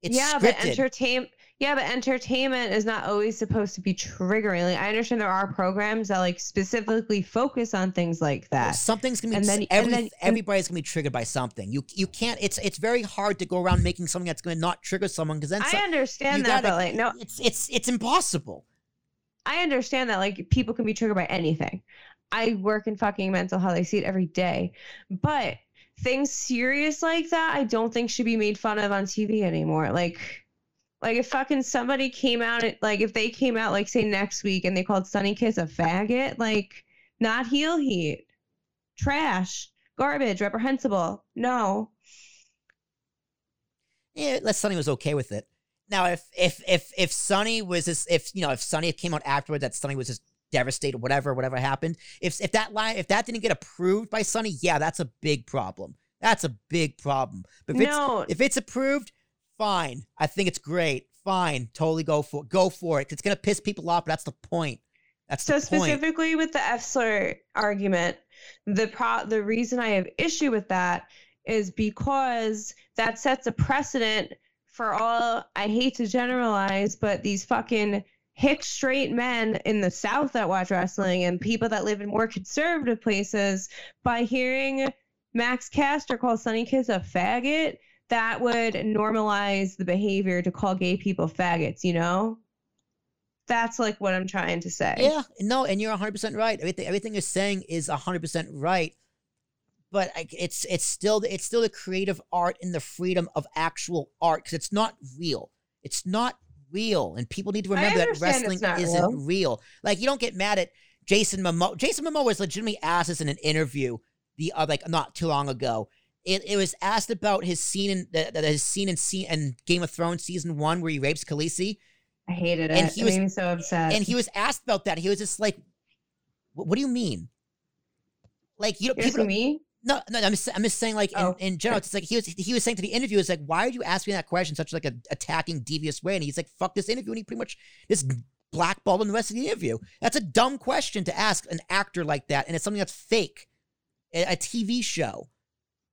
It's yeah, but scripted. entertain. Yeah, but entertainment is not always supposed to be triggering. Like, I understand there are programs that like specifically focus on things like that. Something's gonna be And then- and then- everybody's gonna be triggered by something. You you can't. It's it's very hard to go around making something that's gonna not trigger someone because then I so- understand that, gotta- but like, no, it's it's it's impossible. I understand that like people can be triggered by anything. I work in fucking mental health. I see it every day. But things serious like that, I don't think should be made fun of on TV anymore. Like like if fucking somebody came out at, like if they came out like say next week and they called Sonny Kiss a faggot, like not heel heat. Trash, garbage, reprehensible. No. Yeah, Les Sonny was okay with it. Now, if if if if Sonny was this, if you know, if Sonny came out afterwards that Sonny was just devastated, whatever, whatever happened. If if that line, if that didn't get approved by Sonny, yeah, that's a big problem. That's a big problem. But if it's no, if it's approved, fine. I think it's great. Fine, totally go for it. go for it. It's gonna piss people off. But that's the point. That's So the point. specifically with the F slur argument, the pro the reason I have issue with that is because that sets a precedent for all I hate to generalize, but these fucking hick straight men in the South that watch wrestling and people that live in more conservative places by hearing Max Caster call Sonny Kiss a faggot, that would normalize the behavior to call gay people faggots, you know? That's like what I'm trying to say. Yeah, no, and you're 100 percent right. Everything everything you're saying is 100 percent right. But it's it's still it's still the creative art and the freedom of actual art because it's not real. It's not real, and people need to remember that wrestling isn't real. real. Like you don't get mad at Jason Momoa. Jason Momoa was legitimately asked this in an interview the uh, like not too long ago. It, it was asked about his scene in the, the- his scene in, scene in Game of Thrones season one where he rapes Khaleesi. I hated it. And he it was- made me so upset. and he was asked about that. He was just like, "What, what do you mean?" Like you know, people. me? No, no, I'm just, I'm just saying, like in, Oh, in general, it's like he was he was saying to the interviewer, "Is like, why are you asking me that question in such like a attacking, devious way?" And he's like, "Fuck this interview," and he pretty much just blackballed him the rest of the interview. That's a dumb question to ask an actor like that, and it's something that's fake, a, a TV show.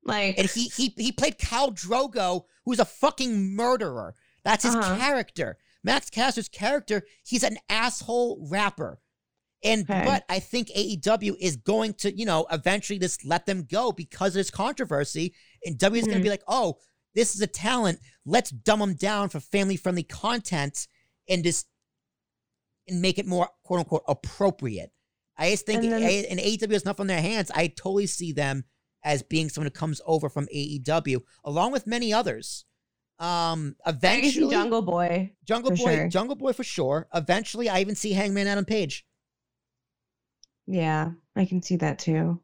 Like, And he he he played Khal Drogo, who's a fucking murderer. That's his Uh-huh. character. Max Caster's character, he's an asshole rapper. And Okay. but I think AEW is going to, you know, eventually just let them go because of this controversy. And W is going to be like, oh, this is a talent. Let's dumb them down for family friendly content and just and make it more quote unquote appropriate. I just think And then- and AEW has enough on their hands. I totally see them as being someone who comes over from AEW, along with many others. Um, I can see eventually, Jungle Boy. Jungle Boy, sure. Jungle Boy for sure. Eventually, I even see Hangman Adam Page, Yeah, I can see that too.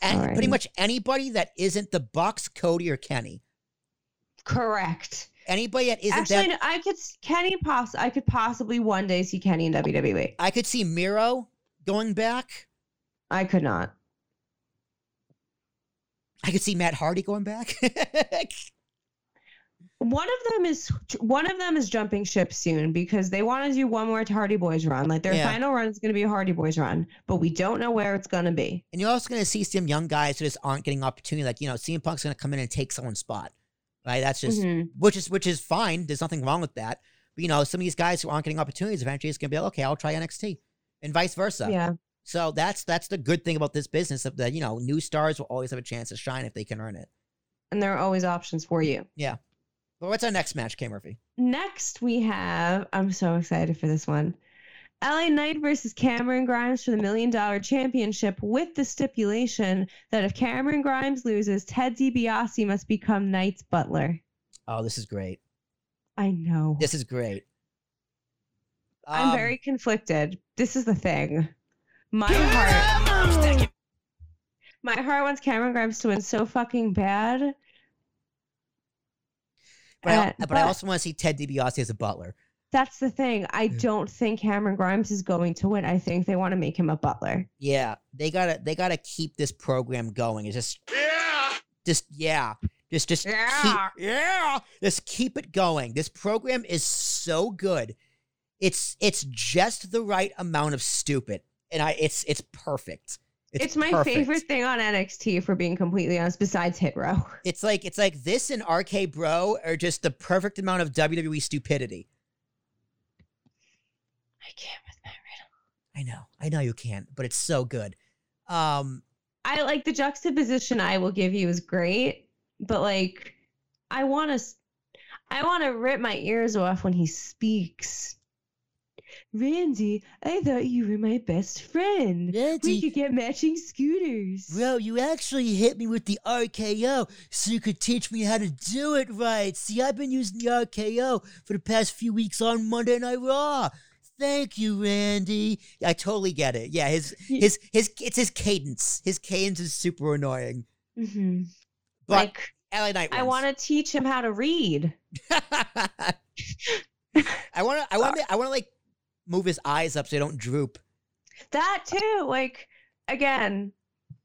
and pretty much anybody that isn't the Bucks, Cody or Kenny. Correct. Anybody that isn't Actually, that, no, I could Kenny poss. I could possibly one day see Kenny in WWE. I could see Miro going back. I could not. I could see Matt Hardy going back. One of them is one of them is jumping ship soon because they want to do one more Hardy Boys run. Like their Yeah. final run is going to be a Hardy Boys run, but we don't know where it's going to be. and you're also going to see some young guys who just aren't getting opportunity. Like you know, CM Punk's going to come in and take someone's spot. Right? That's just Mhm. which is which is fine. There's nothing wrong with that. But you know, some of these guys who aren't getting opportunities eventually is gonna be like, okay, I'll try NXT, and vice versa. Yeah. So that's that's the good thing about this business of the you know new stars will always have a chance to shine if they can earn it. And there are always options for you. Yeah. Well, what's our next match, K Murphy? Next, we have. I'm so excited for this one. LA Knight versus Cameron Grimes for the Million Dollar Championship with the stipulation that if Cameron Grimes loses, Ted DiBiase must become Knight's butler. Oh, this is great. I know. This is great. I'm Um, very conflicted. This is the thing. My heart. My heart wants Cameron Grimes to win so fucking bad. But, I, Uh, but I also want to see Ted DiBiase as a butler. That's the thing. I don't think Cameron Grimes is going to win. I think they want to make him a butler. Yeah, they gotta they gotta keep this program going. It's just yeah, just yeah, just just Yeah. keep, yeah, just keep it going. This program is so good. It's it's just the right amount of stupid, and I it's it's perfect. It's, my perfect. favorite thing on NXT, for being completely honest, besides Hit Row. It's like it's like this and RK Bro are just the perfect amount of WWE stupidity. I can't with Matt Riddle. I know, I know you can't, but it's so good. Um, I like the juxtaposition I will give you is great, but like I want to I want to rip my ears off when he speaks. Randy, I thought you were my best friend. We could get matching scooters. Bro, you actually hit me with the RKO so you could teach me how to do it right. See, I've been using the RKO for the past few weeks on Monday Night Raw. Thank you, Randy. I totally get it. Yeah, his his his it's his cadence. His cadence is super annoying. hmm But Like LA Knight I want to teach him how to read. I want to I want to I want to like move his eyes up so they don't droop. That too. Like again,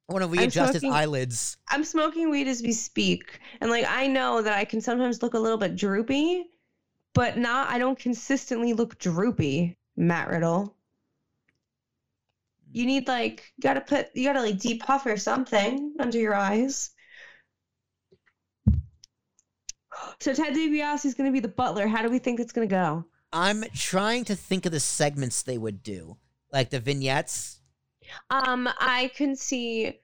I want to readjust his eyelids. I'm smoking weed as we speak, and like I know that I can sometimes look a little bit droopy, but not. I don't consistently look droopy, Matt Riddle. You need like you gotta put you gotta like depuff or something under your eyes. So Ted DiBiase is gonna be the butler. How do we think it's gonna go? I'm trying to think of the segments they would do, like the vignettes. Um, I can see.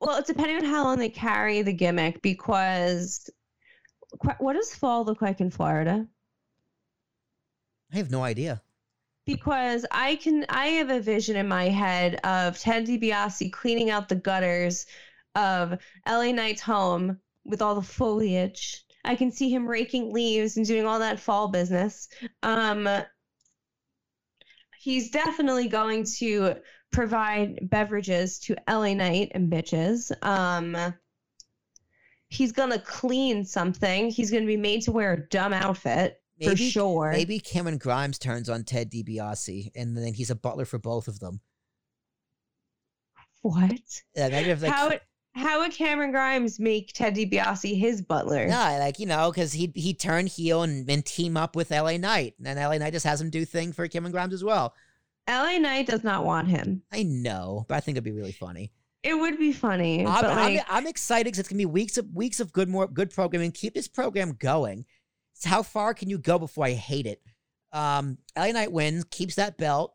Well, it's depending on how long they carry the gimmick because what does fall look like in Florida? I have no idea. Because I can, I have a vision in my head of Ted DiBiase cleaning out the gutters of LA Knight's home with all the foliage. I can see him raking leaves and doing all that fall business. Um, he's definitely going to provide beverages to LA Knight and bitches. Um, he's gonna clean something. He's gonna be made to wear a dumb outfit for sure. Maybe Cameron Grimes turns on Ted DiBiase, and then he's a butler for both of them. What? Yeah, maybe if like how how would Cameron Grimes make Ted DiBiase his butler? yeah, like you know, because he he turn heel and, and team up with LA Knight, and then LA Knight just has him do thing for Cameron Grimes as well. LA Knight does not want him. I know, but I think it'd be really funny. It would be funny, I'm, but I'm, I'm excited because it's gonna be weeks of weeks of good more good programming. Keep this program going. So how far can you go before I hate it? Um, LA Knight wins, keeps that belt,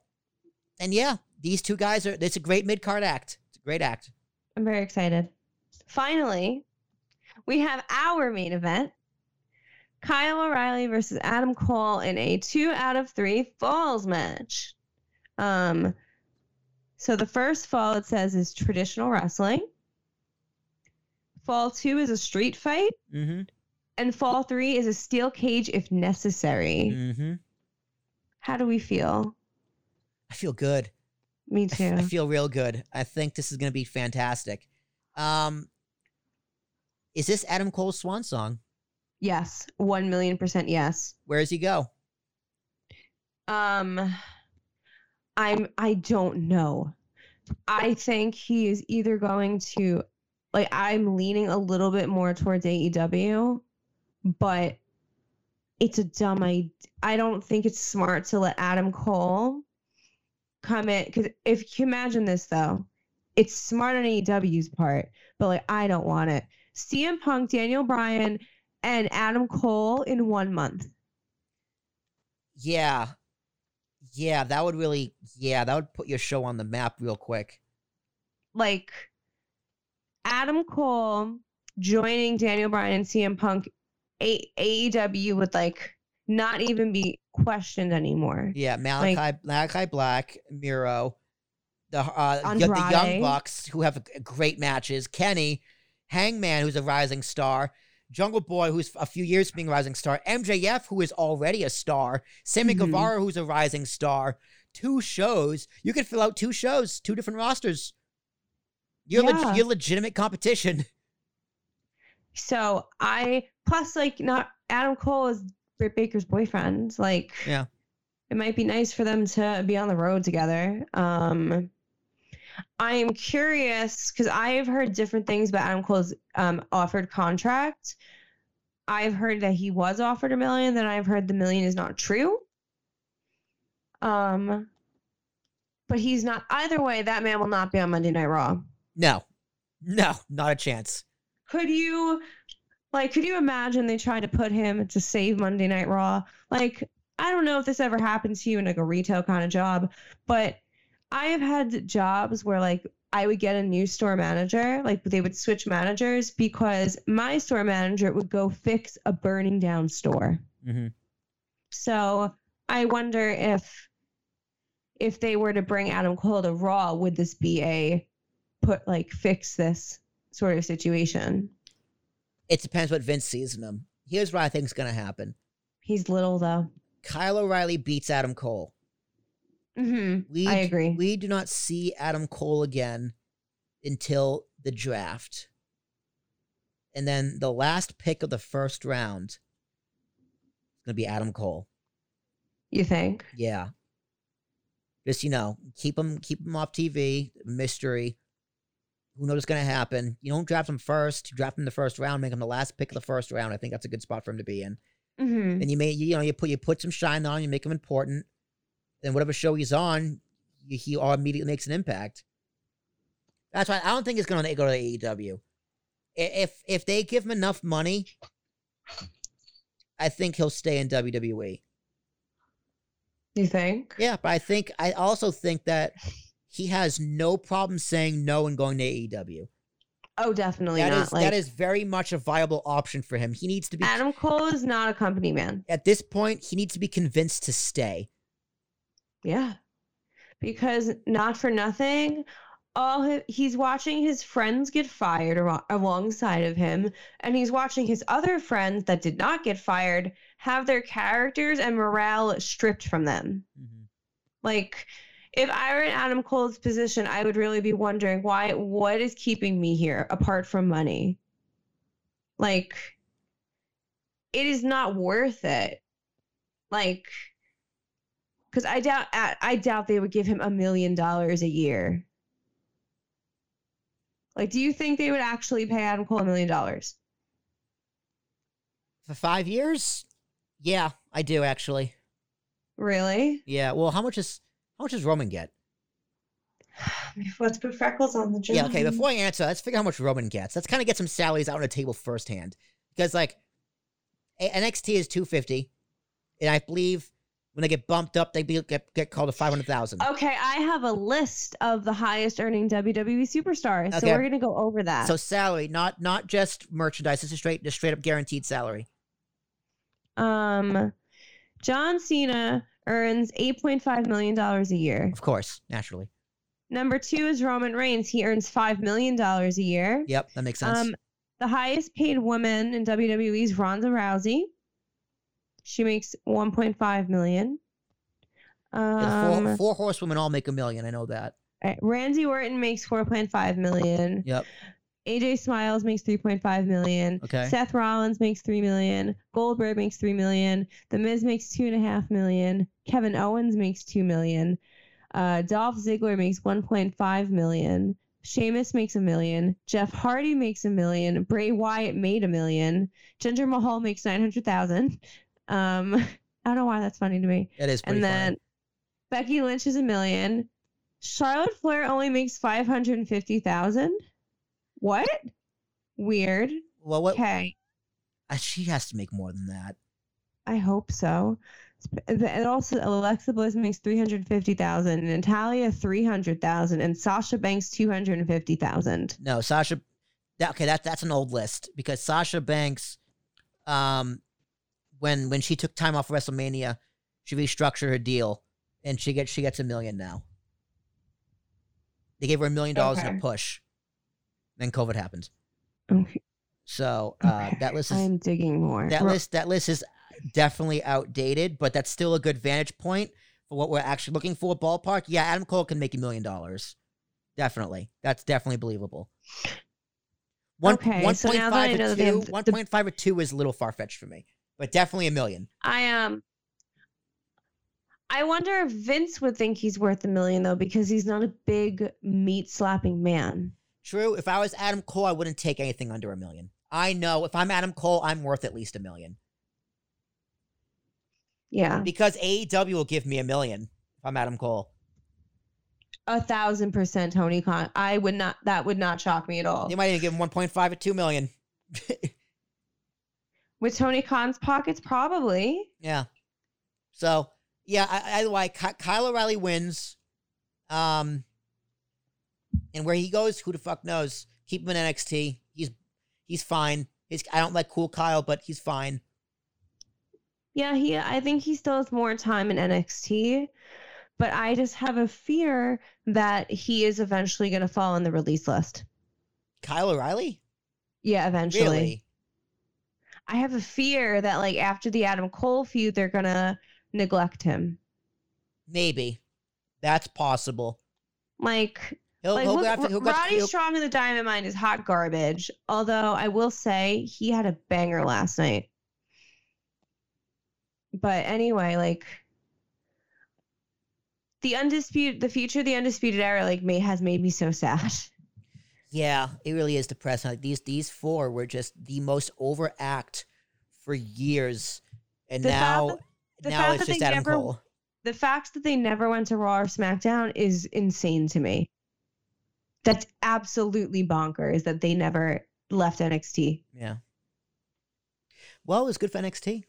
and yeah, these two guys are. It's a great mid card act. It's a great act. I'm very excited. Finally, we have our main event. Kyle O'Reilly versus Adam Cole in a two out of three falls match. Um, so the first fall it says is traditional wrestling. Fall two is a street fight, Mm-hmm. and fall three is a steel cage if necessary. Mm-hmm. How do we feel? I feel good. Me too. I feel real good. I think this is going to be fantastic. Um, is this Adam Cole's swan song? yes, one million percent yes. Where does he go? Um, I'm. I don't know. I think he is either going to, like, I'm leaning a little bit more towards AEW, but it's a dumb idea. I don't think it's smart to let Adam Cole come in because if you imagine this though, it's smart on AEW's part, but like I don't want it. CM Punk, Daniel Bryan, and Adam Cole in one month. Yeah, yeah, that would really, yeah, that would put your show on the map real quick. like Adam Cole joining Daniel Bryan and CM Punk, A- AEW would like not even be questioned anymore. Yeah, Malakai, Malakai Black, Miro, the uh, the Young Bucks who have great matches. Kenny, Hangman, who's a rising star. Jungle Boy, who's a few years being a rising star. MJF, who is already a star. Sammy Mhm. Guevara, who's a rising star. Two shows. You could fill out two shows, two different rosters. You're, Yeah. you're legitimate competition. So I plus like not Adam Cole is Britt Baker's boyfriend. Like, Yeah. it might be nice for them to be on the road together. Um, I am curious because I have heard different things about Adam Cole's um, offered contract. I've heard that he was offered a million, then I've heard the million is not true. Um, but he's not. Either way, that man will not be on Monday Night Raw. No, no, not a chance. Could you, like, could you imagine they tried to put him to save Monday Night Raw? Like, I don't know if this ever happened to you in like a retail kind of job, but I have had jobs where like I would get a new store manager, like they would switch managers because my store manager would go fix a burning down store. hmm So I wonder if if they were to bring Adam Cole to Raw, would this be a put like fix this sort of situation? It depends what Vince sees in him. Here's what I think is going to happen. He's little though. Kyle O'Reilly beats Adam Cole. Mm-hmm. We I agree. We do not see Adam Cole again until the draft. And then the last pick of the first round is going to be Adam Cole. You think? Yeah. Just you know, keep him keep him off TV. Mystery. Who knows what's gonna happen? You don't draft him first. You draft him the first round. Make him the last pick of the first round. I think that's a good spot for him to be in. Mm-hmm. And you may you know you put you put some shine on. You make him important. Then whatever show he's on, you, he all immediately makes an impact. That's why I don't think it's gonna go to AEW. If if they give him enough money, I think he'll stay in. WWE. You think? Yeah, but I think I also think that he has no problem saying no and going to AEW. Oh, definitely That not. is like that is very much a viable option for him. He needs to be Adam Cole is not a company man. at this point. He needs to be convinced to stay. Yeah. Because not for nothing, all hi- he's watching his friends get fired aro- alongside of him, and he's watching his other friends that did not get fired have their characters and morale stripped from them. Mm-hmm. Like, if I were in Adam Cole's position, I would really be wondering why, what is keeping me here apart from money? Like, it is not worth it. Like, because I doubt, I doubt they would give him a million dollars a year. Like, do you think they would actually pay Adam Cole a million dollars? For five years, yeah, I do actually. Really? Yeah. Well, how much is how much does Roman get? Let's put freckles on the Yeah. Okay. Before I answer, let's figure out how much Roman gets. Let's kind of get some salaries out on the table firsthand, because like A- NXT is two fifty, and I believe when they get bumped up, they be, get get called to five hundred thousand. Okay, I have a list of the highest earning WWE superstars, so we're gonna go over that. So salary, not not just merchandise. This is straight, just straight up guaranteed salary. um, John Cena earns eight point five million dollars a year. Of course, naturally. Number two is Roman Reigns. He earns five million dollars a year. Yep, that makes sense. Um, the highest paid woman in WWE is Ronda Rousey. She makes one point five million. Yeah, Um, four, four horsewomen all make a million. I know that. uh, Randy Orton makes four point five million. Yep. AJ Styles makes 3.5 million. Okay. Seth Rollins makes 3 million. Goldberg makes 3 million. The Miz makes 2.5 million. Kevin Owens makes 2 million. Uh, Dolph Ziggler makes 1.5 million. Sheamus makes a million. Jeff Hardy makes a million. Bray Wyatt made a million. Jinder Mahal makes 900,000. Um, I don't know why that's funny to me. That is pretty And then Becky Lynch is a million. Charlotte Flair only makes 550,000. What? Weird. Well, what? Okay. uh, She has to make more than that. I hope so. And also, Alexa Bliss makes 350,000, Natalya 300,000, and Sasha Banks 250,000. No, Sasha. That, okay, that that's an old list because Sasha Banks, um, when when she took time off WrestleMania, she restructured her deal, and she gets she gets a million now. They gave her a million dollars in a push. Then COVID happened. Okay. So uh, okay. that list is I'm digging more. that Ro- list that list is definitely outdated, but that's still a good vantage point for what we're actually looking for. Ballpark, yeah, Adam Cole can make a million dollars. Definitely, that's definitely believable. One Okay, one so point now that I know two, the- one point five or two is a little far fetched for me. but definitely a million. I um I wonder if Vince would think he's worth a million though, because he's not a big meat slapping man. True. If I was Adam Cole, I wouldn't take anything under a million. I know if I'm Adam Cole, I'm worth at least a million Yeah. because AEW will give me a million if I'm Adam Cole. A thousand percent Tony Khan. I would not that would not shock me at all. They might even give him 1.5 or 2 million. With Tony Khan's pockets, probably. Yeah. So yeah, I, either way, Ky- Kyle O'Reilly wins. Um, and where he goes, who the fuck knows? Keep him in NXT. He's he's fine. He's I don't like cool Kyle, but he's fine. Yeah, he I think he still has more time in NXT, but I just have a fear that he is eventually going to fall on the release list. Kyle O'Reilly, Yeah, eventually. really? I have a fear that like after the Adam Cole feud, they're gonna neglect him. Maybe that's possible. Like, He'll, like he'll look, to, he'll, Roddy Strong in the Diamond Mine is hot garbage. Although I will say he had a banger last night. But anyway, like the undisputed, the future, of the undisputed era, like may has made me so sad. Yeah, it really is depressing. Like these these four were just the most overact for years, and The now the now fact it's that just they Adam never- Cole. The fact that they never went to Raw or SmackDown is insane to me. That's absolutely bonkers that they never left NXT. Yeah. Well, it was good for NXT.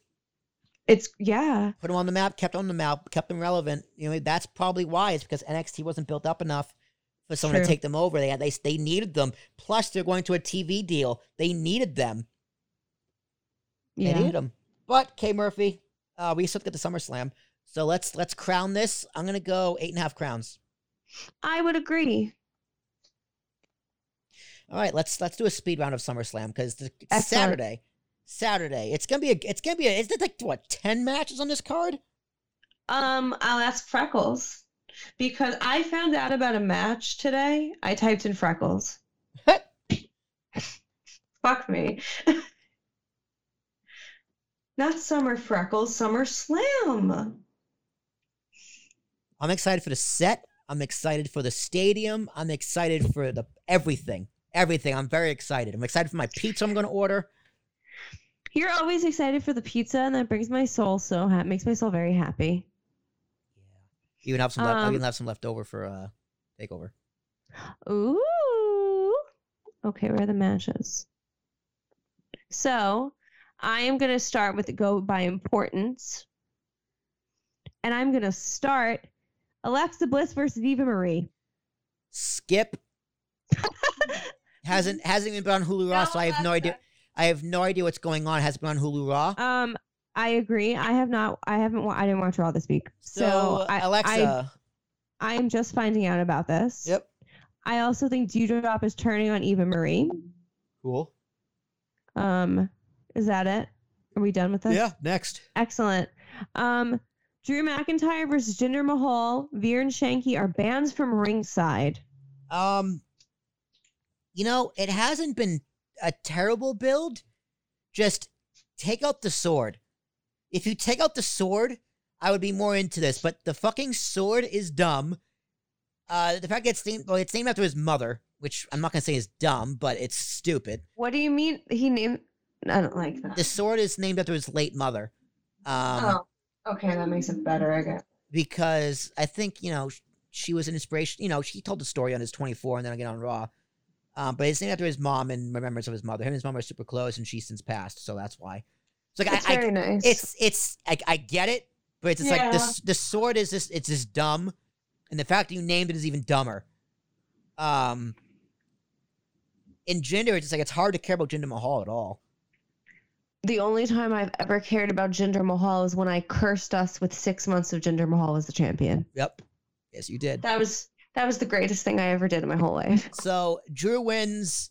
It's yeah. Put them on the map, kept them on the map, kept them relevant. You know, that's probably why. It's because NXT wasn't built up enough for someone to take them over. They had they they needed them. Plus, they're going to a TV deal. They needed them. They Yeah. needed them. But K Murphy, uh, we still get the SummerSlam. So let's let's crown this. I'm gonna go eight and a half crowns. I would agree. All right, let's let's do a speed round of SummerSlam because it's Saturday. Saturday. It's gonna be a. It's gonna be a. Is it like what ten matches on this card? Um, I'll ask Freckles because I found out about a match today. I typed in Freckles. Fuck me. Not Summer Freckles, Summer Slam. I'm excited for the set. I'm excited for the stadium. I'm excited for the everything. Everything. I'm very excited. I'm excited for my pizza I'm gonna order. You're always excited for the pizza, and that brings my soul so ha- makes my soul very happy. Yeah. Even have some. Left, I Um, even have some left over for uh takeover. Ooh. Okay, where are the matches? So I am going to start with go by importance. And I'm going to start Alexa Bliss versus Eva Marie. Skip hasn't hasn't even been on Hulu Raw, so I have no idea. I have no idea what's going on. It hasn't been on Hulu Raw. Um, I agree. I have not. I haven't. wa- I didn't watch Raw this week. So, So, I, Alexa. I, I am just finding out about this. yep. I also think Doudrop is turning on Eva Marie. Cool. Um, is that it? Are we done with this? Yeah. Next. Excellent. Um, Drew McIntyre versus Jinder Mahal, Veer and Shanky are bans from ringside. Um, you know, it hasn't been a terrible build. Just take out the sword. If you take out the sword, I would be more into this. But the fucking sword is dumb. Uh, the fact that it's named, well, it's named after his mother, which I'm not gonna say is dumb, but it's stupid. What do you mean? He named. I don't like that. The sword is named after his late mother. Um, oh, okay, that makes it better. I guess. because I think you know she was an inspiration. You know, she told the story on his 24 and then again on Raw. Um, but it's named after his mom and remembrance of his mother. Him and his mom are super close, and she's since passed, so that's why. It's like I, I, nice. it's it's I, I get it, but it's just like Yeah. this. The sword is just it's just dumb, and the fact that you named it is even dumber. Um, in Jinder, it's just like it's hard to care about Jinder Mahal at all. the only time I've ever cared about Jinder Mahal is when I cursed us with six months of Jinder Mahal as the champion. Yep, yes, you did. That was that was the greatest thing I ever did in my whole life. So Drew wins.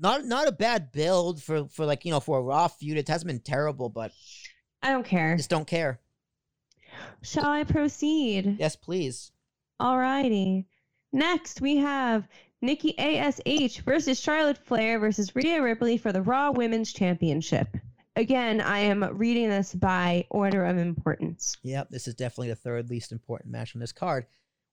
Not not a bad build for for like you know for a Raw feud. It hasn't been terrible, but I don't care. just don't care. Shall I proceed? Yes, please. Alrighty. Next, we have Nikki ASH versus Charlotte Flair versus Rhea Ripley for the Raw Women's Championship. again, I am reading this by order of importance. Yep, this is definitely the third least important match on this card,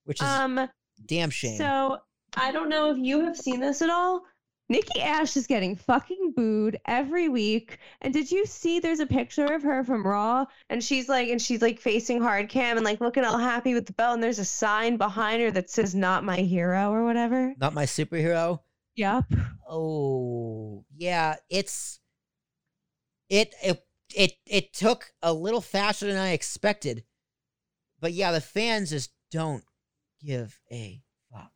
which is Um, damn shame. so I don't know if you have seen this at all. Nikki Ash is getting fucking booed every week. And did you see there's a picture of her from Raw and she's like and she's like facing hard cam and like looking all happy with the belt and there's a sign behind her that says not my hero or whatever. Not my superhero. Yep. Oh, yeah, it's it it it it took a little faster than I expected. But yeah, the fans just don't give a fuck.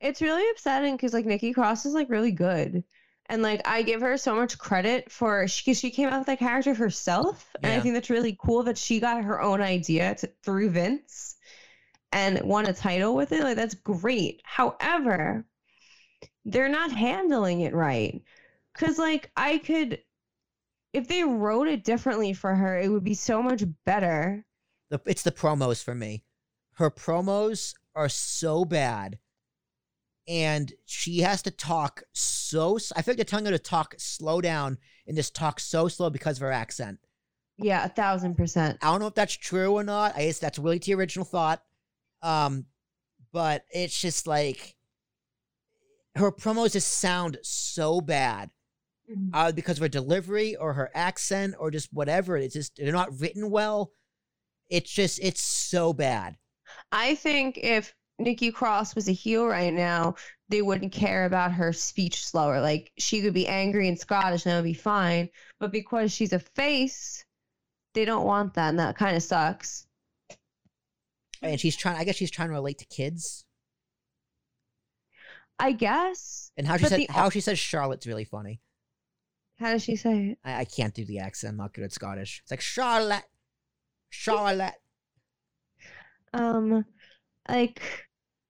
It's really upsetting because like Nikki Cross is like really good. And like I give her so much credit for she she came out with that character herself, and I think that's really cool that she got her own idea to, through Vince and won a title with it. Like that's great. However, they're not handling it right. Cause like I could, if they wrote it differently for her, it would be so much better. The, it's the promos for me. Her promos are so bad. And she has to talk so. I feel like they're telling her to talk slow down and just talk so slow because of her accent. Yeah, a thousand percent. I don't know if that's true or not. I guess that's really to your original thought. Um, but it's just like her promos just sound so bad. Uh, because of her delivery or her accent or just whatever. It's just they're not written well. It's just it's so bad. I think if Nikki Cross was a heel right now, they wouldn't care about her speech slower. Like she could be angry and Scottish and that would be fine. But because she's a face, they don't want that, and that kind of sucks. And she's trying. I guess she's trying to relate to kids. I guess. And how she said the- how she says Charlotte's really funny. How does she say it? I, I can't do the accent. I'm not good at Scottish. It's like Charlotte, Charlotte. Um, like,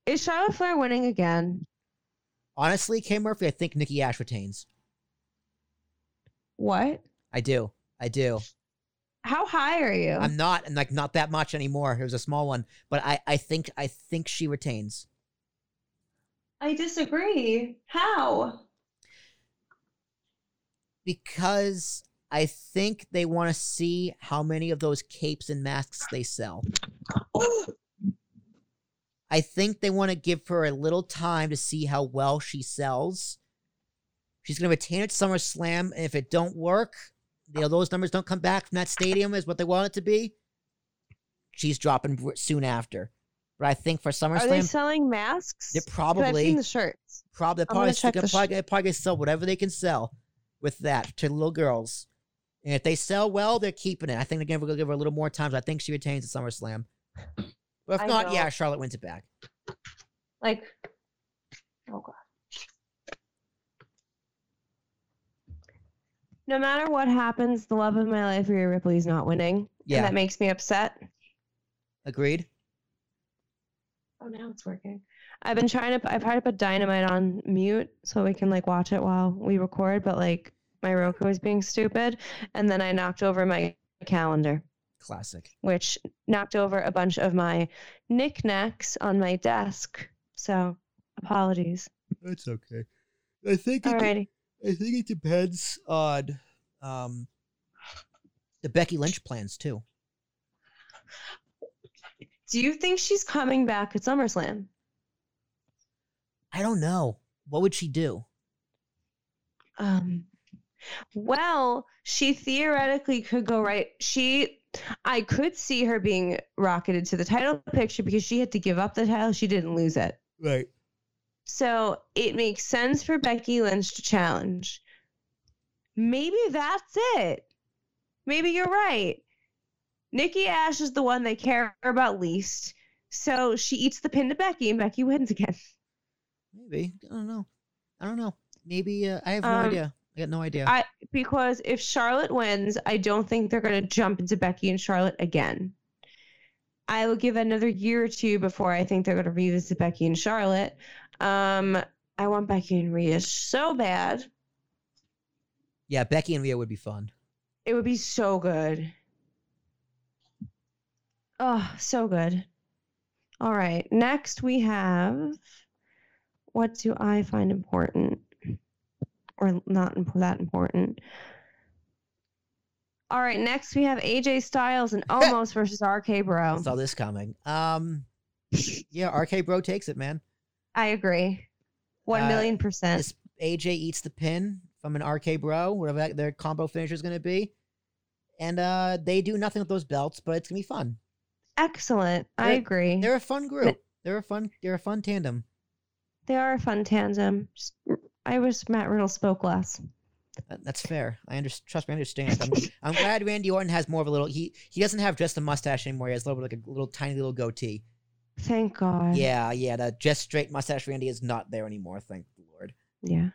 is Charlotte Flair winning again? Honestly, Kay Murphy, I think Nikki Ash retains. What? I do. I do. How high are you? I'm not, and like not that much anymore. It was a small one, but I, I think, I think she retains. I disagree. How? because I think they want to see how many of those capes and masks they sell. I think they want to give her a little time to see how well she sells. She's going to retain at SummerSlam, and if it don't work, you know those numbers don't come back from that stadium is what they want it to be. She's dropping soon after. But I think for SummerSlam, Are they selling masks? they're 'Cause I've probably seen the shirts. Probably, I'm probably, check the sh- probably, probably sell whatever they can sell with that to little girls. And if they sell well, they're keeping it. I think they're gonna give her a little more time. So I think she retains at SummerSlam. But if I not, yeah, Charlotte wins it back. Like, oh god. No matter what happens, the love of my life, Rhea Ripley, is not winning. Yeah. And that makes me upset. Agreed. Oh, now it's working. I've been trying to. I've tried to put Dynamite on mute so we can like watch it while we record, but like my Roku is being stupid, and then I knocked over my calendar, Classic. which knocked over a bunch of my knickknacks on my desk. So apologies. That's okay. I think it, Alrighty. I think it depends on um the Becky Lynch plans too. Do you think she's coming back at SummerSlam? I don't know. What would she do? Um, well, she theoretically could go right. She, I could see her being rocketed to the title picture because she had to give up the title. She didn't lose it. Right. So it makes sense for Becky Lynch to challenge. Maybe that's it. Maybe you're right. Nikki Ash is the one they care about least. So she eats the pin to Becky and Becky wins again. Maybe. I don't know. I don't know. Maybe uh, I have no Um, idea. I got no idea. I because if Charlotte wins, I don't think they're going to jump into Becky and Charlotte again. I will give another year or two before I think they're going to revisit Becky and Charlotte. Um, I want Becky and Rhea so bad. yeah, Becky and Rhea would be fun. It would be so good. Oh, so good. All right. Next, we have what do I find important or not imp- that important? All right, next we have AJ Styles and Omos versus RK Bro. Saw this coming. Um, yeah, RK Bro takes it, man. I agree. One Uh, million percent. This AJ eats the pin from an RK Bro, whatever that, their combo finisher is going to be, and uh, they do nothing with those belts, but it's gonna be fun. Excellent. I They're- agree. They're a fun group. They're a fun. They're a fun tandem. They are a fun tandem. Just- I wish Matt Riddle spoke less. That's fair. I under, trust me. I understand. I'm, I'm glad Randy Orton has more of a little. He he doesn't have just a mustache anymore. He has a little bit like a little tiny little goatee. Thank God. Yeah, yeah. The just straight mustache Randy is not there anymore. Thank the Lord. Yeah.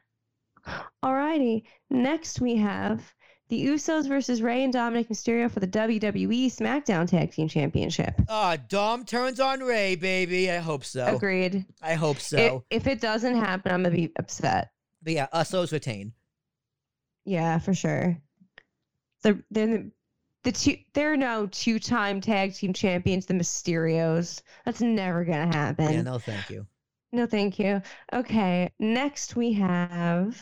Alrighty. Next we have the Usos versus Ray and Dominic Mysterio for the WWE SmackDown Tag Team Championship. Ah, Dom turns on Ray, baby. I hope so. Agreed. I hope so. if it doesn't happen, I'm gonna be upset. But yeah, uh, Usos retain. Yeah, for sure. The the the two there are no two time tag team champions, the Mysterios. That's never gonna happen. Yeah, no, thank you. No, thank you. Okay, next we have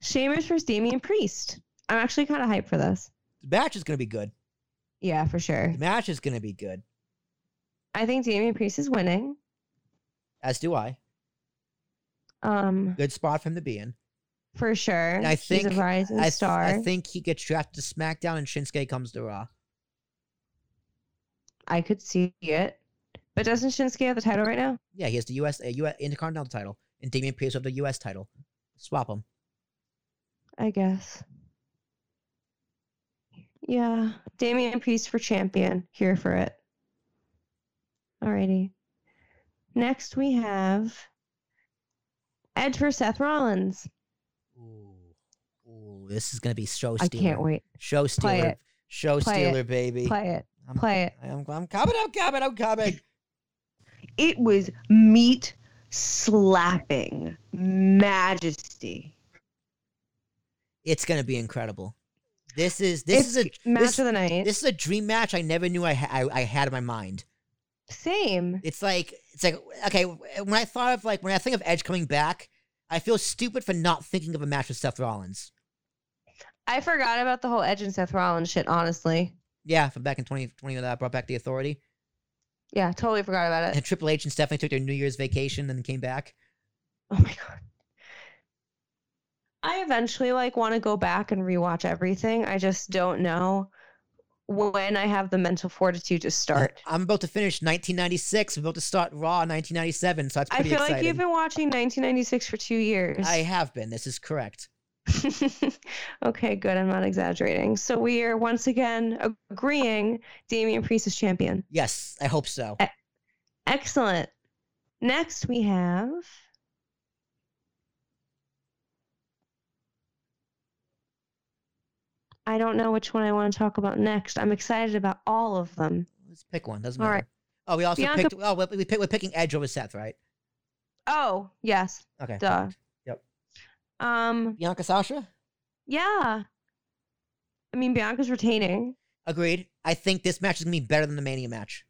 Sheamus versus Damian Priest. I'm actually kind of hyped for this. The match is gonna be good. Yeah, for sure. The match is gonna be good. I think Damian Priest is winning. As do I. Um, Good spot for him to be in. for sure. I He's think- a rising I, star. I think he gets drafted to SmackDown and Shinsuke comes to Raw. I could see it. But doesn't Shinsuke have the title right now? Yeah, he has the US, uh, US Intercontinental title, and Damian Priest have the US title. Swap them. I guess. Yeah, Damian Priest for champion. Here for it. Alrighty. Next we have Edge for Seth Rollins. Ooh, ooh, this is gonna be show I can't wait. Show Play stealer. it. Show Play it. baby. Play it. I'm, Play it. I'm, I'm coming. I'm coming. I'm coming. It was meat slapping majesty. It's gonna be incredible. This is this is a match this, of the night. this is a dream match I never knew I, ha- I I had in my mind. Same. It's like it's like okay. When I thought of like when I think of Edge coming back, I feel stupid for not thinking of a match with Seth Rollins. I forgot about the whole Edge and Seth Rollins shit, honestly. Yeah, from back in 2020 when that brought back the Authority. Yeah, totally forgot about it. And Triple H and Stephanie took their New Year's vacation and then came back. Oh my god. I eventually like want to go back and rewatch everything. I just don't know when I have the mental fortitude to start. I'm about to finish 1996. I'm about to start Raw 1997, so that's I feel exciting. like you've been watching 1996 for two years. I have been. This is correct. okay, good. I'm not exaggerating. So we are once again agreeing Damian Priest is champion. Yes, I hope so. Excellent. Next we have I don't know which one I want to talk about next. I'm excited about all of them. Let's pick one. Doesn't All matter. right. Oh, we also Bianca- picked. Oh, we, we pick, we're picking Edge over Seth, right? Oh, yes. Okay. Duh. Yep. Um, Bianca Sasha. yeah. I mean, Bianca's retaining. Agreed. I think this match is gonna be better than the Mania match.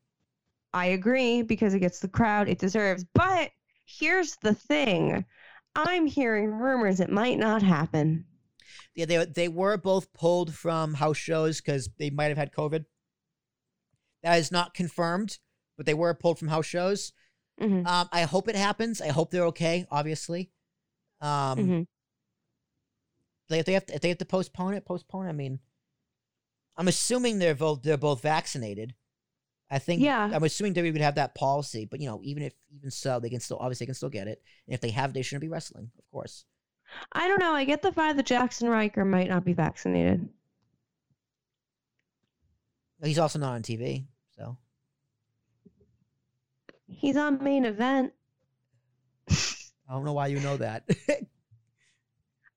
I agree because it gets the crowd it deserves. But here's the thing I'm hearing rumors it might not happen. Yeah, they they were both pulled from house shows because they might have had COVID. That is not confirmed, but they were pulled from house shows. Mhm, Um, I hope it happens. I hope they're okay. Obviously, um, mhm. they, if they have to, if they have to postpone it, postpone. it. I mean, I'm assuming they're both they're both vaccinated. I think. Yeah. I'm assuming WWE would have that policy, but you know, even if even so, they can still obviously they can still get it. And if they have, they shouldn't be wrestling, of course. I don't know. I get the vibe that Jaxson Ryker might not be vaccinated. He's also not on TV, so He's on main event. I don't know why you know that.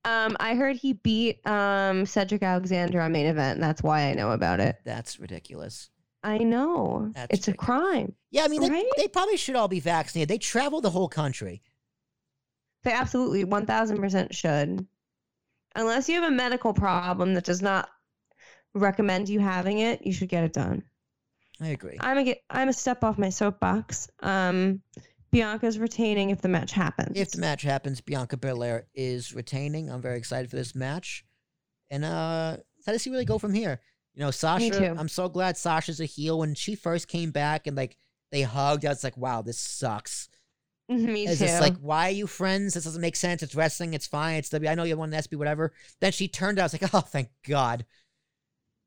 Um, I heard he beat um Cedric Alexander on main event. And that's why I know about it. That's ridiculous. I know That's it's a crime. Yeah, I mean, they, they probably should all be vaccinated. They travel the whole country. They absolutely one thousand percent should, unless you have a medical problem that does not recommend you having it. You should get it done. I agree. I'm a get. I'm a step off my soapbox. Um, Bianca's retaining if the match happens. If the match happens, Bianca Belair is retaining. I'm very excited for this match. And uh how does he really go from here? You know, Sasha. I'm so glad Sasha's a heel. When she first came back and like they hugged, I was like, wow, this sucks. Me It's too. just like, why are you friends? This doesn't make sense. It's wrestling. It's fine. It's W. I know you won an SB, whatever. Then she turned out. I was like, oh, thank God.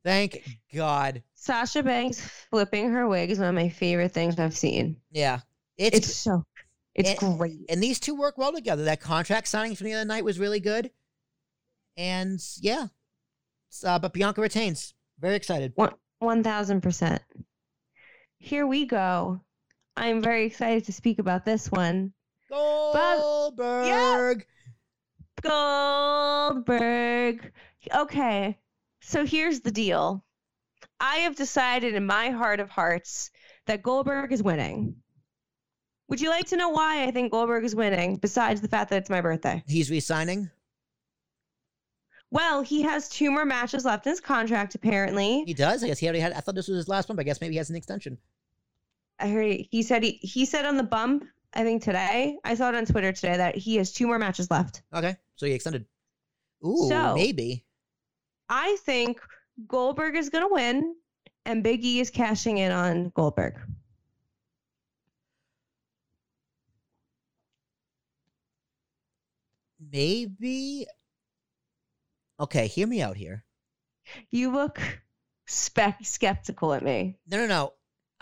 Thank God. Sasha Banks flipping her wig is one of my favorite things I've seen. Yeah. It's, It's, so, it's it- great. and these two work well together. That contract signing from the other night was really good. And yeah. Uh, but Bianca retains. Very excited. One one thousand percent. Here we go. I'm very excited to speak about this one. Goldberg. Goldberg. Okay, so here's the deal. I have decided in my heart of hearts that Goldberg is winning. Would you like to know why I think Goldberg is winning, besides the fact that it's my birthday? He's resigning. Well, he has two more matches left in his contract, apparently. He does. I guess he already had. I thought this was his last one, but I guess maybe he has an extension. I heard he said he, he said on the bump, I think today, I saw it on Twitter today that he has two more matches left. Okay, so he extended. Ooh, So- maybe. I think Goldberg is going to win and Big E is cashing in on Goldberg. Maybe. Okay, hear me out here. You look spec skeptical at me. No, no, no.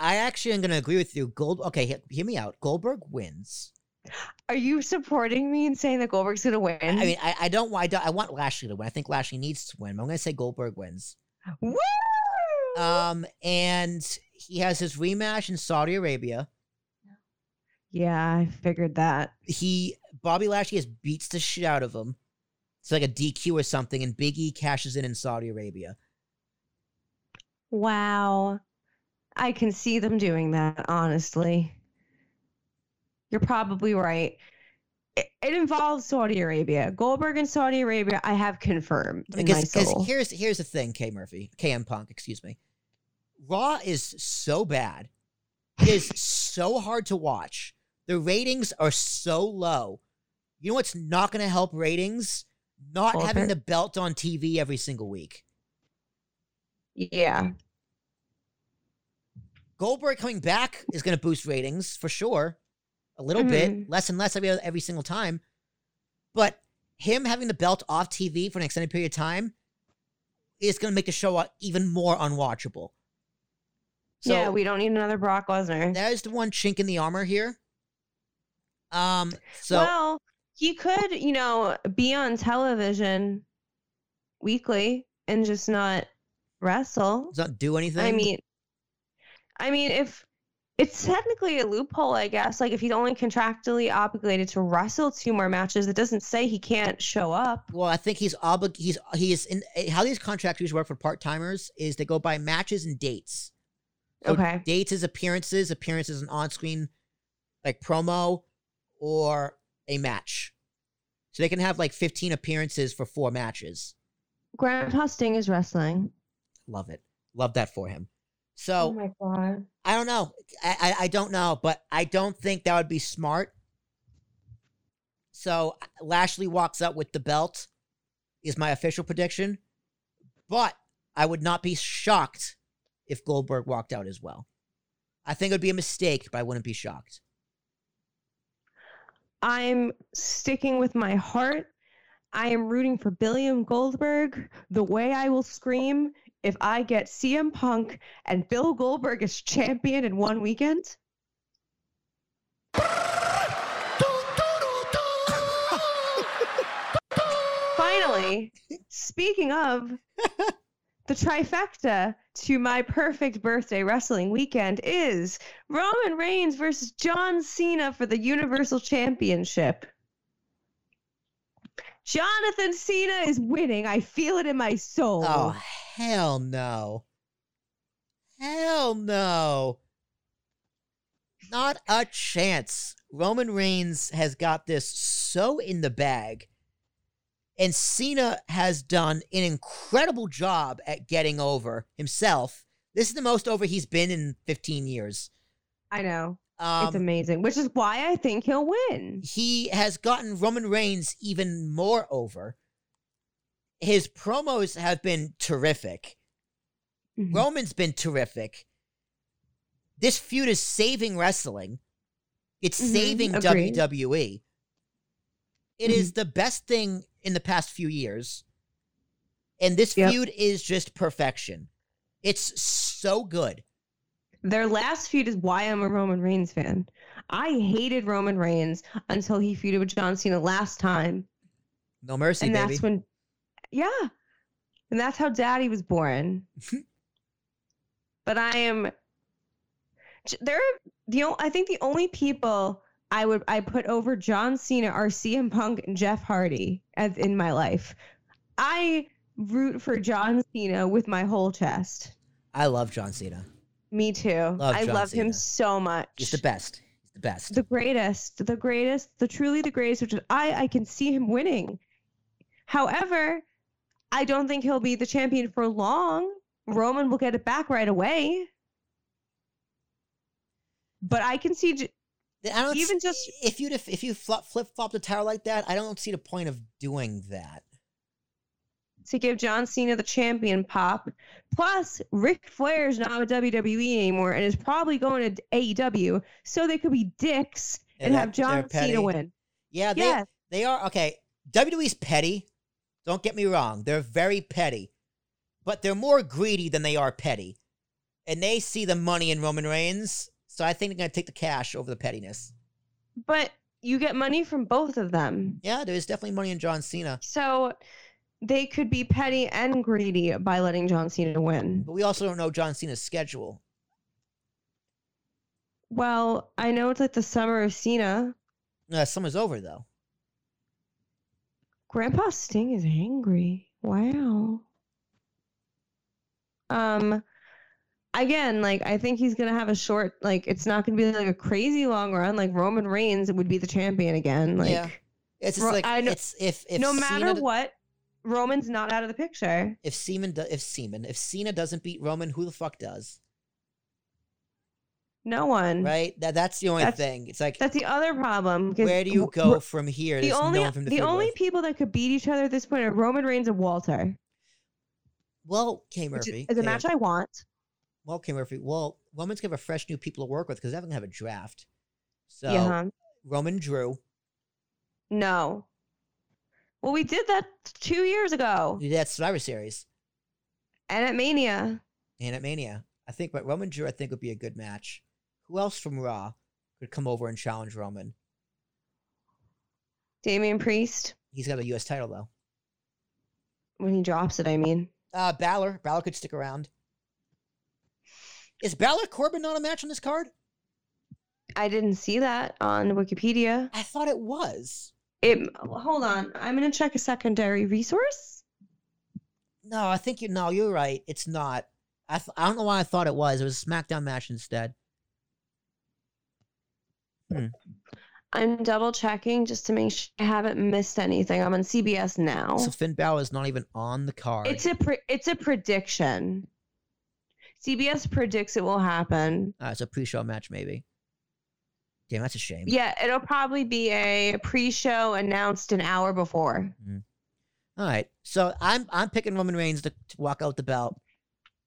I actually am going to agree with you. Gold. Okay, he- hear me out. Goldberg wins. Are you supporting me and saying that Goldberg's going to win? I mean, I, I don't. I don't. I want Lashley to win. I think Lashley needs to win. But I'm going to say Goldberg wins. Woo! Um, and he has his rematch in Saudi Arabia. yeah, I figured that. He Bobby Lashley has beats the shit out of him. It's like a DQ or something, and Big E cashes in in Saudi Arabia. Wow. I can see them doing that, honestly. You're probably right. It, it involves Saudi Arabia. Goldberg and Saudi Arabia, I have confirmed Because here's here's the thing, K Murphy, KM Punk, excuse me. Raw is so bad. It is so hard to watch. The ratings are so low. You know what's not going to help ratings? Not having the belt on TV every single week. Yeah. Goldberg coming back is going to boost ratings for sure. A little Mhm. bit, less and less every every single time. But him having the belt off TV for an extended period of time is going to make the show even more unwatchable. So yeah, we don't need another Brock Lesnar. there's the one chink in the armor here. Um, so well, he could, you know, be on television weekly and just not wrestle. does not do anything. I mean, I mean, if it's technically a loophole, I guess. Like if he's only contractually obligated to wrestle two more matches, it doesn't say he can't show up. well, I think he's oblig. He's he is in eh, how these contracts usually work for part timers is they go by matches and dates. So Okay. Dates is appearances. Appearances an on screen like promo or a match. So they can have like 15 appearances for four matches. Grandpa Sting is wrestling. Love it. Love that for him. So oh my god. I don't know. I, I I don't know, but I don't think that would be smart. So Lashley walks out with the belt is my official prediction. But I would not be shocked if Goldberg walked out as well. I think it would be a mistake, but I wouldn't be shocked. I'm sticking with my heart. I am rooting for Billiam Goldberg the way I will scream if I get CM Punk and Bill Goldberg as champion in one weekend. Finally, speaking of the trifecta to my perfect birthday wrestling weekend is Roman Reigns versus John Cena for the Universal Championship. Jonathan Cena is winning. I feel it in my soul. Oh, hell no. Hell no. Not a chance. Roman Reigns has got this so in the bag. And Cena has done an incredible job at getting over himself. This is the most over he's been in 15 years. I know. Um, it's amazing, which is why I think he'll win. he has gotten Roman Reigns even more over. his promos have been terrific. Mhm. Roman's been terrific. This feud is saving wrestling. It's Mhm, saving agreed. WWE. It is the best thing in the past few years. And this Yep. feud is just perfection. It's so good. Their last feud is why I'm a Roman Reigns fan. I hated Roman Reigns until he feuded with John Cena last time. No mercy, and baby. that's when yeah and that's how daddy was born but i am there are the I think the only people i would i put over john cena are cm punk and jeff hardy as in my life i root for john cena with my whole chest I love John Cena. Me too Love i John love him so much He's the best. He's the best. the greatest, the greatest, the truly the greatest, which is I I can see him winning. However, I don't think he'll be the champion for long. Roman will get it back right away. But I can see j- I don't even s- just- if you if you flip flip flop the tower like that, I don't see the point of doing that. To give John Cena the champion pop. Plus, Ric Flair's not with WWE anymore and is probably going to AEW, so they could be dicks and, they're- have John. Cena win. Yeah, they Yes. they are okay. WWE's petty. Don't get me wrong; they're very petty, but they're more greedy than they are petty, and they see the money in Roman Reigns. So I think they're gonna take the cash over the pettiness. But you get money from both of them. Yeah, there is definitely money in John Cena, So they could be petty and greedy by letting John Cena win. but we also don't know John Cena's schedule. Well, I know it's like the summer of Cena. Uh, summer's over though. Grandpa Sting is angry. Wow. Um again, like I think he's gonna have a short like it's not gonna be like a crazy long run. Like Roman Reigns would be the champion again. Like Yeah. It's just like I know- it's if if no matter what, Roman's not out of the picture. if Seaman do, if Seaman if Cena doesn't beat Roman, who the fuck does? No one. Right? That that's the only That's- thing. It's like That's the other problem. 'cause where do you go from here? The There's only no one from the, the only people that could beat each other at this point are Roman Reigns and Walter. Well, K Which Murphy. is a K- match I want. well, K Murphy. Well, Roman's gonna have a fresh new people to work with because they're gonna have a draft. So yeah. huh? Roman Drew. No. Well, we did that two years ago, We did that Survivor Series and at Mania. and at Mania. I think, but Roman Drew, I think would be a good match. Who else from Raw could come over and challenge Roman? Damian Priest He's got a U.S. title though. when he drops it. I mean, Uh, Balor. Balor could stick around. Is Balor Corbin not a match on this card? I didn't see that on Wikipedia. I thought it was. It. Hold on, I'm gonna check a secondary resource. No, I think you. No, you're right. It's not. I th- I don't know why I thought it was. It was a SmackDown match instead. I'm double checking just to make sure I haven't missed anything. I'm on CBS now. So Finn Balor is not even on the card. It's a pre- it's a prediction. CBS predicts it will happen. Uh, it's a pre-show match, maybe. Damn, that's a shame. Yeah, it'll probably be a pre-show announced an hour before. All right. So I'm I'm picking Roman Reigns to, to walk out the belt.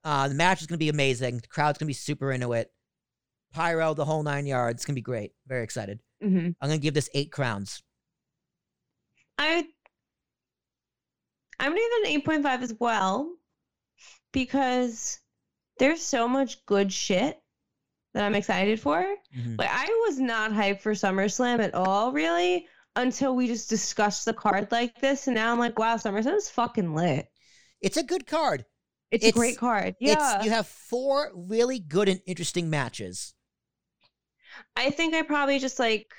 Uh, the match is gonna be amazing. The crowd's gonna be super into it. Pyro, the whole nine yards. It's gonna be great. Very excited. hmm I'm gonna give this eight crowns. I I'm gonna give it an eight point five as well because there's so much good shit that I'm excited for. Mhm. Like I was not hyped for SummerSlam at all, really, until we just discussed the card like this, and now I'm like, wow, SummerSlam's fucking lit. It's a good card. It's, It's- a great card. Yeah, you have four really good and interesting matches. I think I probably just like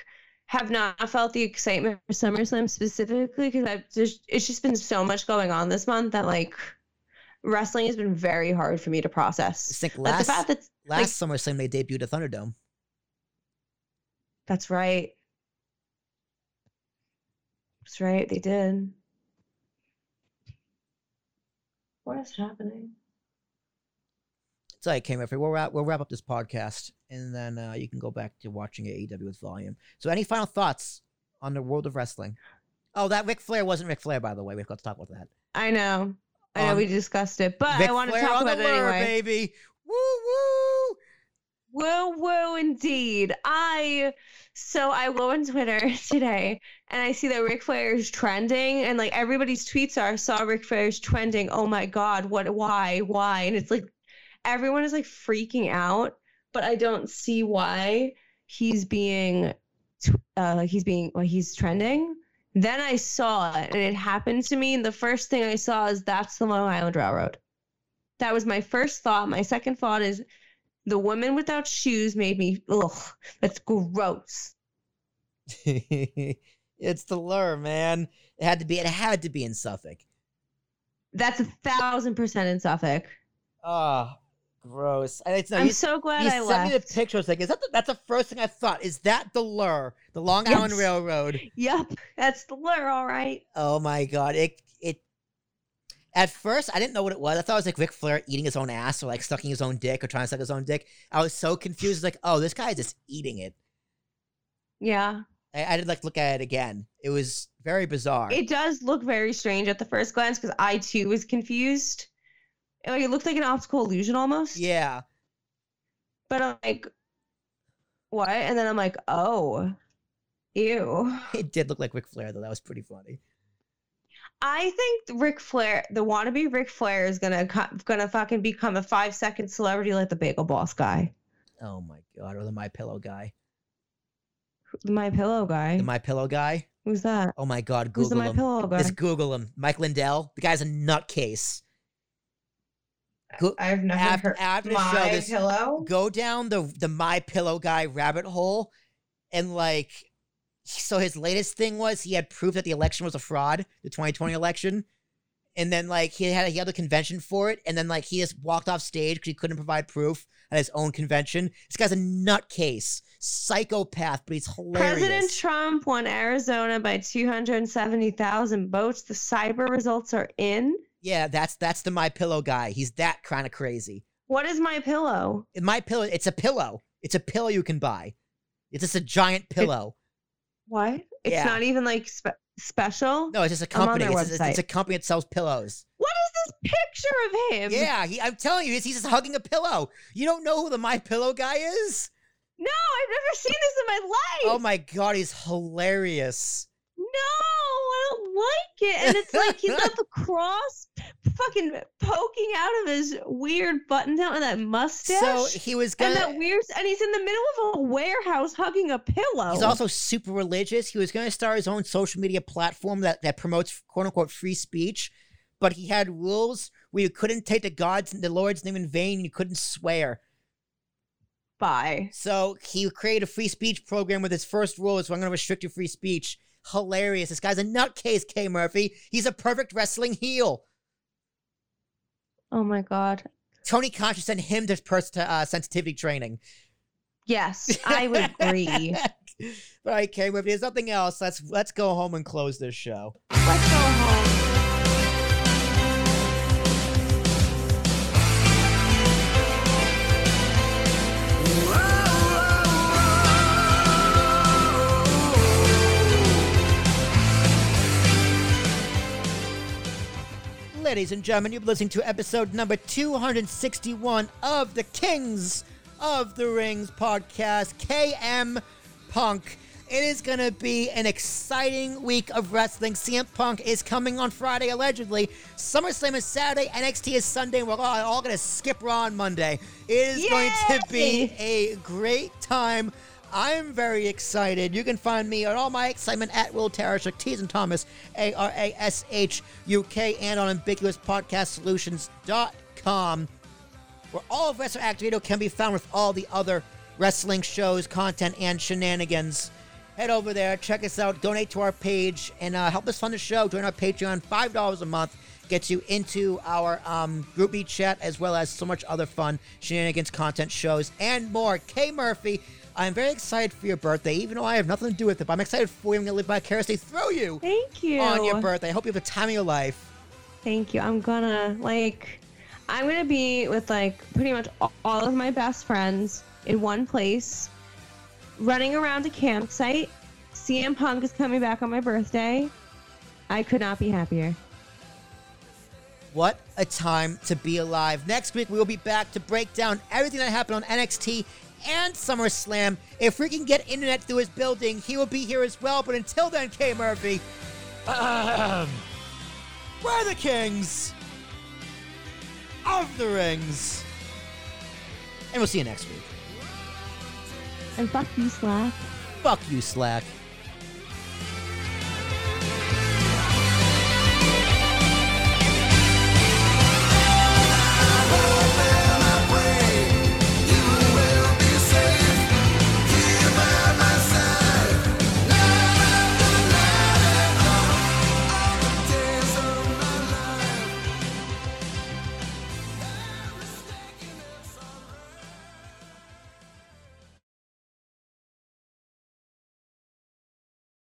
have not felt the excitement for SummerSlam specifically because I've just it's just been so much going on this month that like wrestling has been very hard for me to I process. think Like last the fact that last SummerSlam they debuted at Thunderdome. that's right. That's right, they did. What is happening? It's like came We'll wrap we'll wrap up this podcast and then uh, you can go back to watching AEW with volume. So any final thoughts on the world of wrestling? Oh, that Ric Flair wasn't Ric Flair, by the way. We've got to talk about that. I know. I know Um, we discussed it, but Ric I want to talk about it lure, anyway. baby. Woo woo. Woo woo indeed. I so I go on Twitter today and I see that Ric Flair is trending and like everybody's tweets are saw Ric Flair's trending. Oh my god, what why? Why? And it's like everyone is like freaking out, but I don't see why he's being uh like he's being like he's trending. Then I saw it and it happened to me and the first thing I saw is that's the Long Island Railroad. That was my first thought. My second thought is the woman without shoes made me ugh. That's gross. it's the lure, man. It had to be. It had to be in Suffolk. That's a thousand percent in Suffolk. Oh, gross. I, it's, no, I'm you, so glad you I sent left. me the picture. I was like, is that the, that's the first thing I thought? Is that the lure? The Long Island Yes. Railroad. Yep, that's the lure, all right. Oh my god! It it. At first, I didn't know what it was. I thought it was like Ric Flair eating his own ass, or like sucking his own dick, or trying to suck his own dick. I was so confused. Like, oh, this guy is just eating it. Yeah, I, I did like look at it again. It was very bizarre. it does look very strange at the first glance because I too was confused. Like it looked like an optical illusion almost. yeah. But I'm like, what? And then I'm like, oh, ew. It did look like Ric Flair though. That was pretty funny. I think Ric Flair, the wannabe Ric Flair, is gonna gonna fucking become a five second celebrity like the Bagel Boss guy, Oh my god! Or the My Pillow guy. My Pillow guy. The My Pillow guy. Who's that? Oh my god! Who's the Google My him. Pillow guy? Just Google him. Mike Lindell. The guy's a nutcase. Go- I've never after- heard after the My show, this- Pillow. Go down the the My Pillow guy rabbit hole, and like, so his latest thing was he had proof that the election was a fraud, the 2020 election, and then like he had he had a convention for it, and then like he just walked off stage because he couldn't provide proof at his own convention. This guy's a nutcase, psychopath, but he's hilarious. President Trump won Arizona by 270,000 votes. The cyber results are in. Yeah, that's that's the My Pillow guy. He's that kind of crazy. What is my pillow? My Pillow, it's a pillow. It's a pillow you can buy. It's just a giant pillow. What? It's Yeah. not even like spe- special. No, it's just a company. It's, it's, it's a company that sells pillows. What is this picture of him? Yeah, he, I'm telling you, he's, he's just hugging a pillow. You don't know who the My Pillow guy is? No, I've never seen this in my life. Oh my god, he's hilarious. No, I don't like it. And it's like he's got the cross fucking poking out of his weird button down and that mustache. So he was and gonna. and that weird, and he's in the middle of a warehouse hugging a pillow. He's also super religious. He was going to start his own social media platform that, that promotes quote unquote free speech, but he had rules where you couldn't take the God's and the Lord's name in vain. You couldn't swear. Bye. So he created a free speech program with his first rule is I'm going to restrict your free speech. Hilarious. This guy's a nutcase, K. Murphy. He's a perfect wrestling heel. Oh my god. Tony Khan should send him to pers- to, uh, sensitivity training. Yes, I would agree. All right, K. Murphy. There's nothing else. Let's let's go home and close this show. Let's Ladies and gentlemen, you're listening to episode number 261 of the Kings of the Rings podcast, KM Punk. It is going to be an exciting week of wrestling. CM Punk is coming on Friday, allegedly. SummerSlam is Saturday, NXT is Sunday, and we're all, all going to skip Raw on Monday. It is going to be a great time. I'm very excited. You can find me on all my excitement at Will Tarashuk, T's and Thomas, A R A S H U K, and on ambiguouspodcastsolutions.com, where all of Wrestling Activator can be found with all the other wrestling shows, content, and shenanigans. Head over there, check us out, donate to our page, and uh, help us fund the show. Join our Patreon, $5 a month gets you into our um, group chat as well as so much other fun shenanigans, content, shows, and more. K Murphy, I'm very excited for your birthday, even though I have nothing to do with it, but I'm excited for you. I'm going to live vicariously through you Thank you. on your birthday. I hope you have the time of your life. Thank you. I'm gonna like I'm gonna be with like pretty much all of my best friends in one place, running around a campsite. CM Punk is coming back on my birthday. I could not be happier. What a time to be alive. Next week, we will be back to break down everything that happened on NXT and SummerSlam. If we can get internet through his building, he will be here as well. But until then, K Murphy, ahem, we're the kings of the rings. And we'll see you next week. And fuck you, Slack. Fuck you, Slack.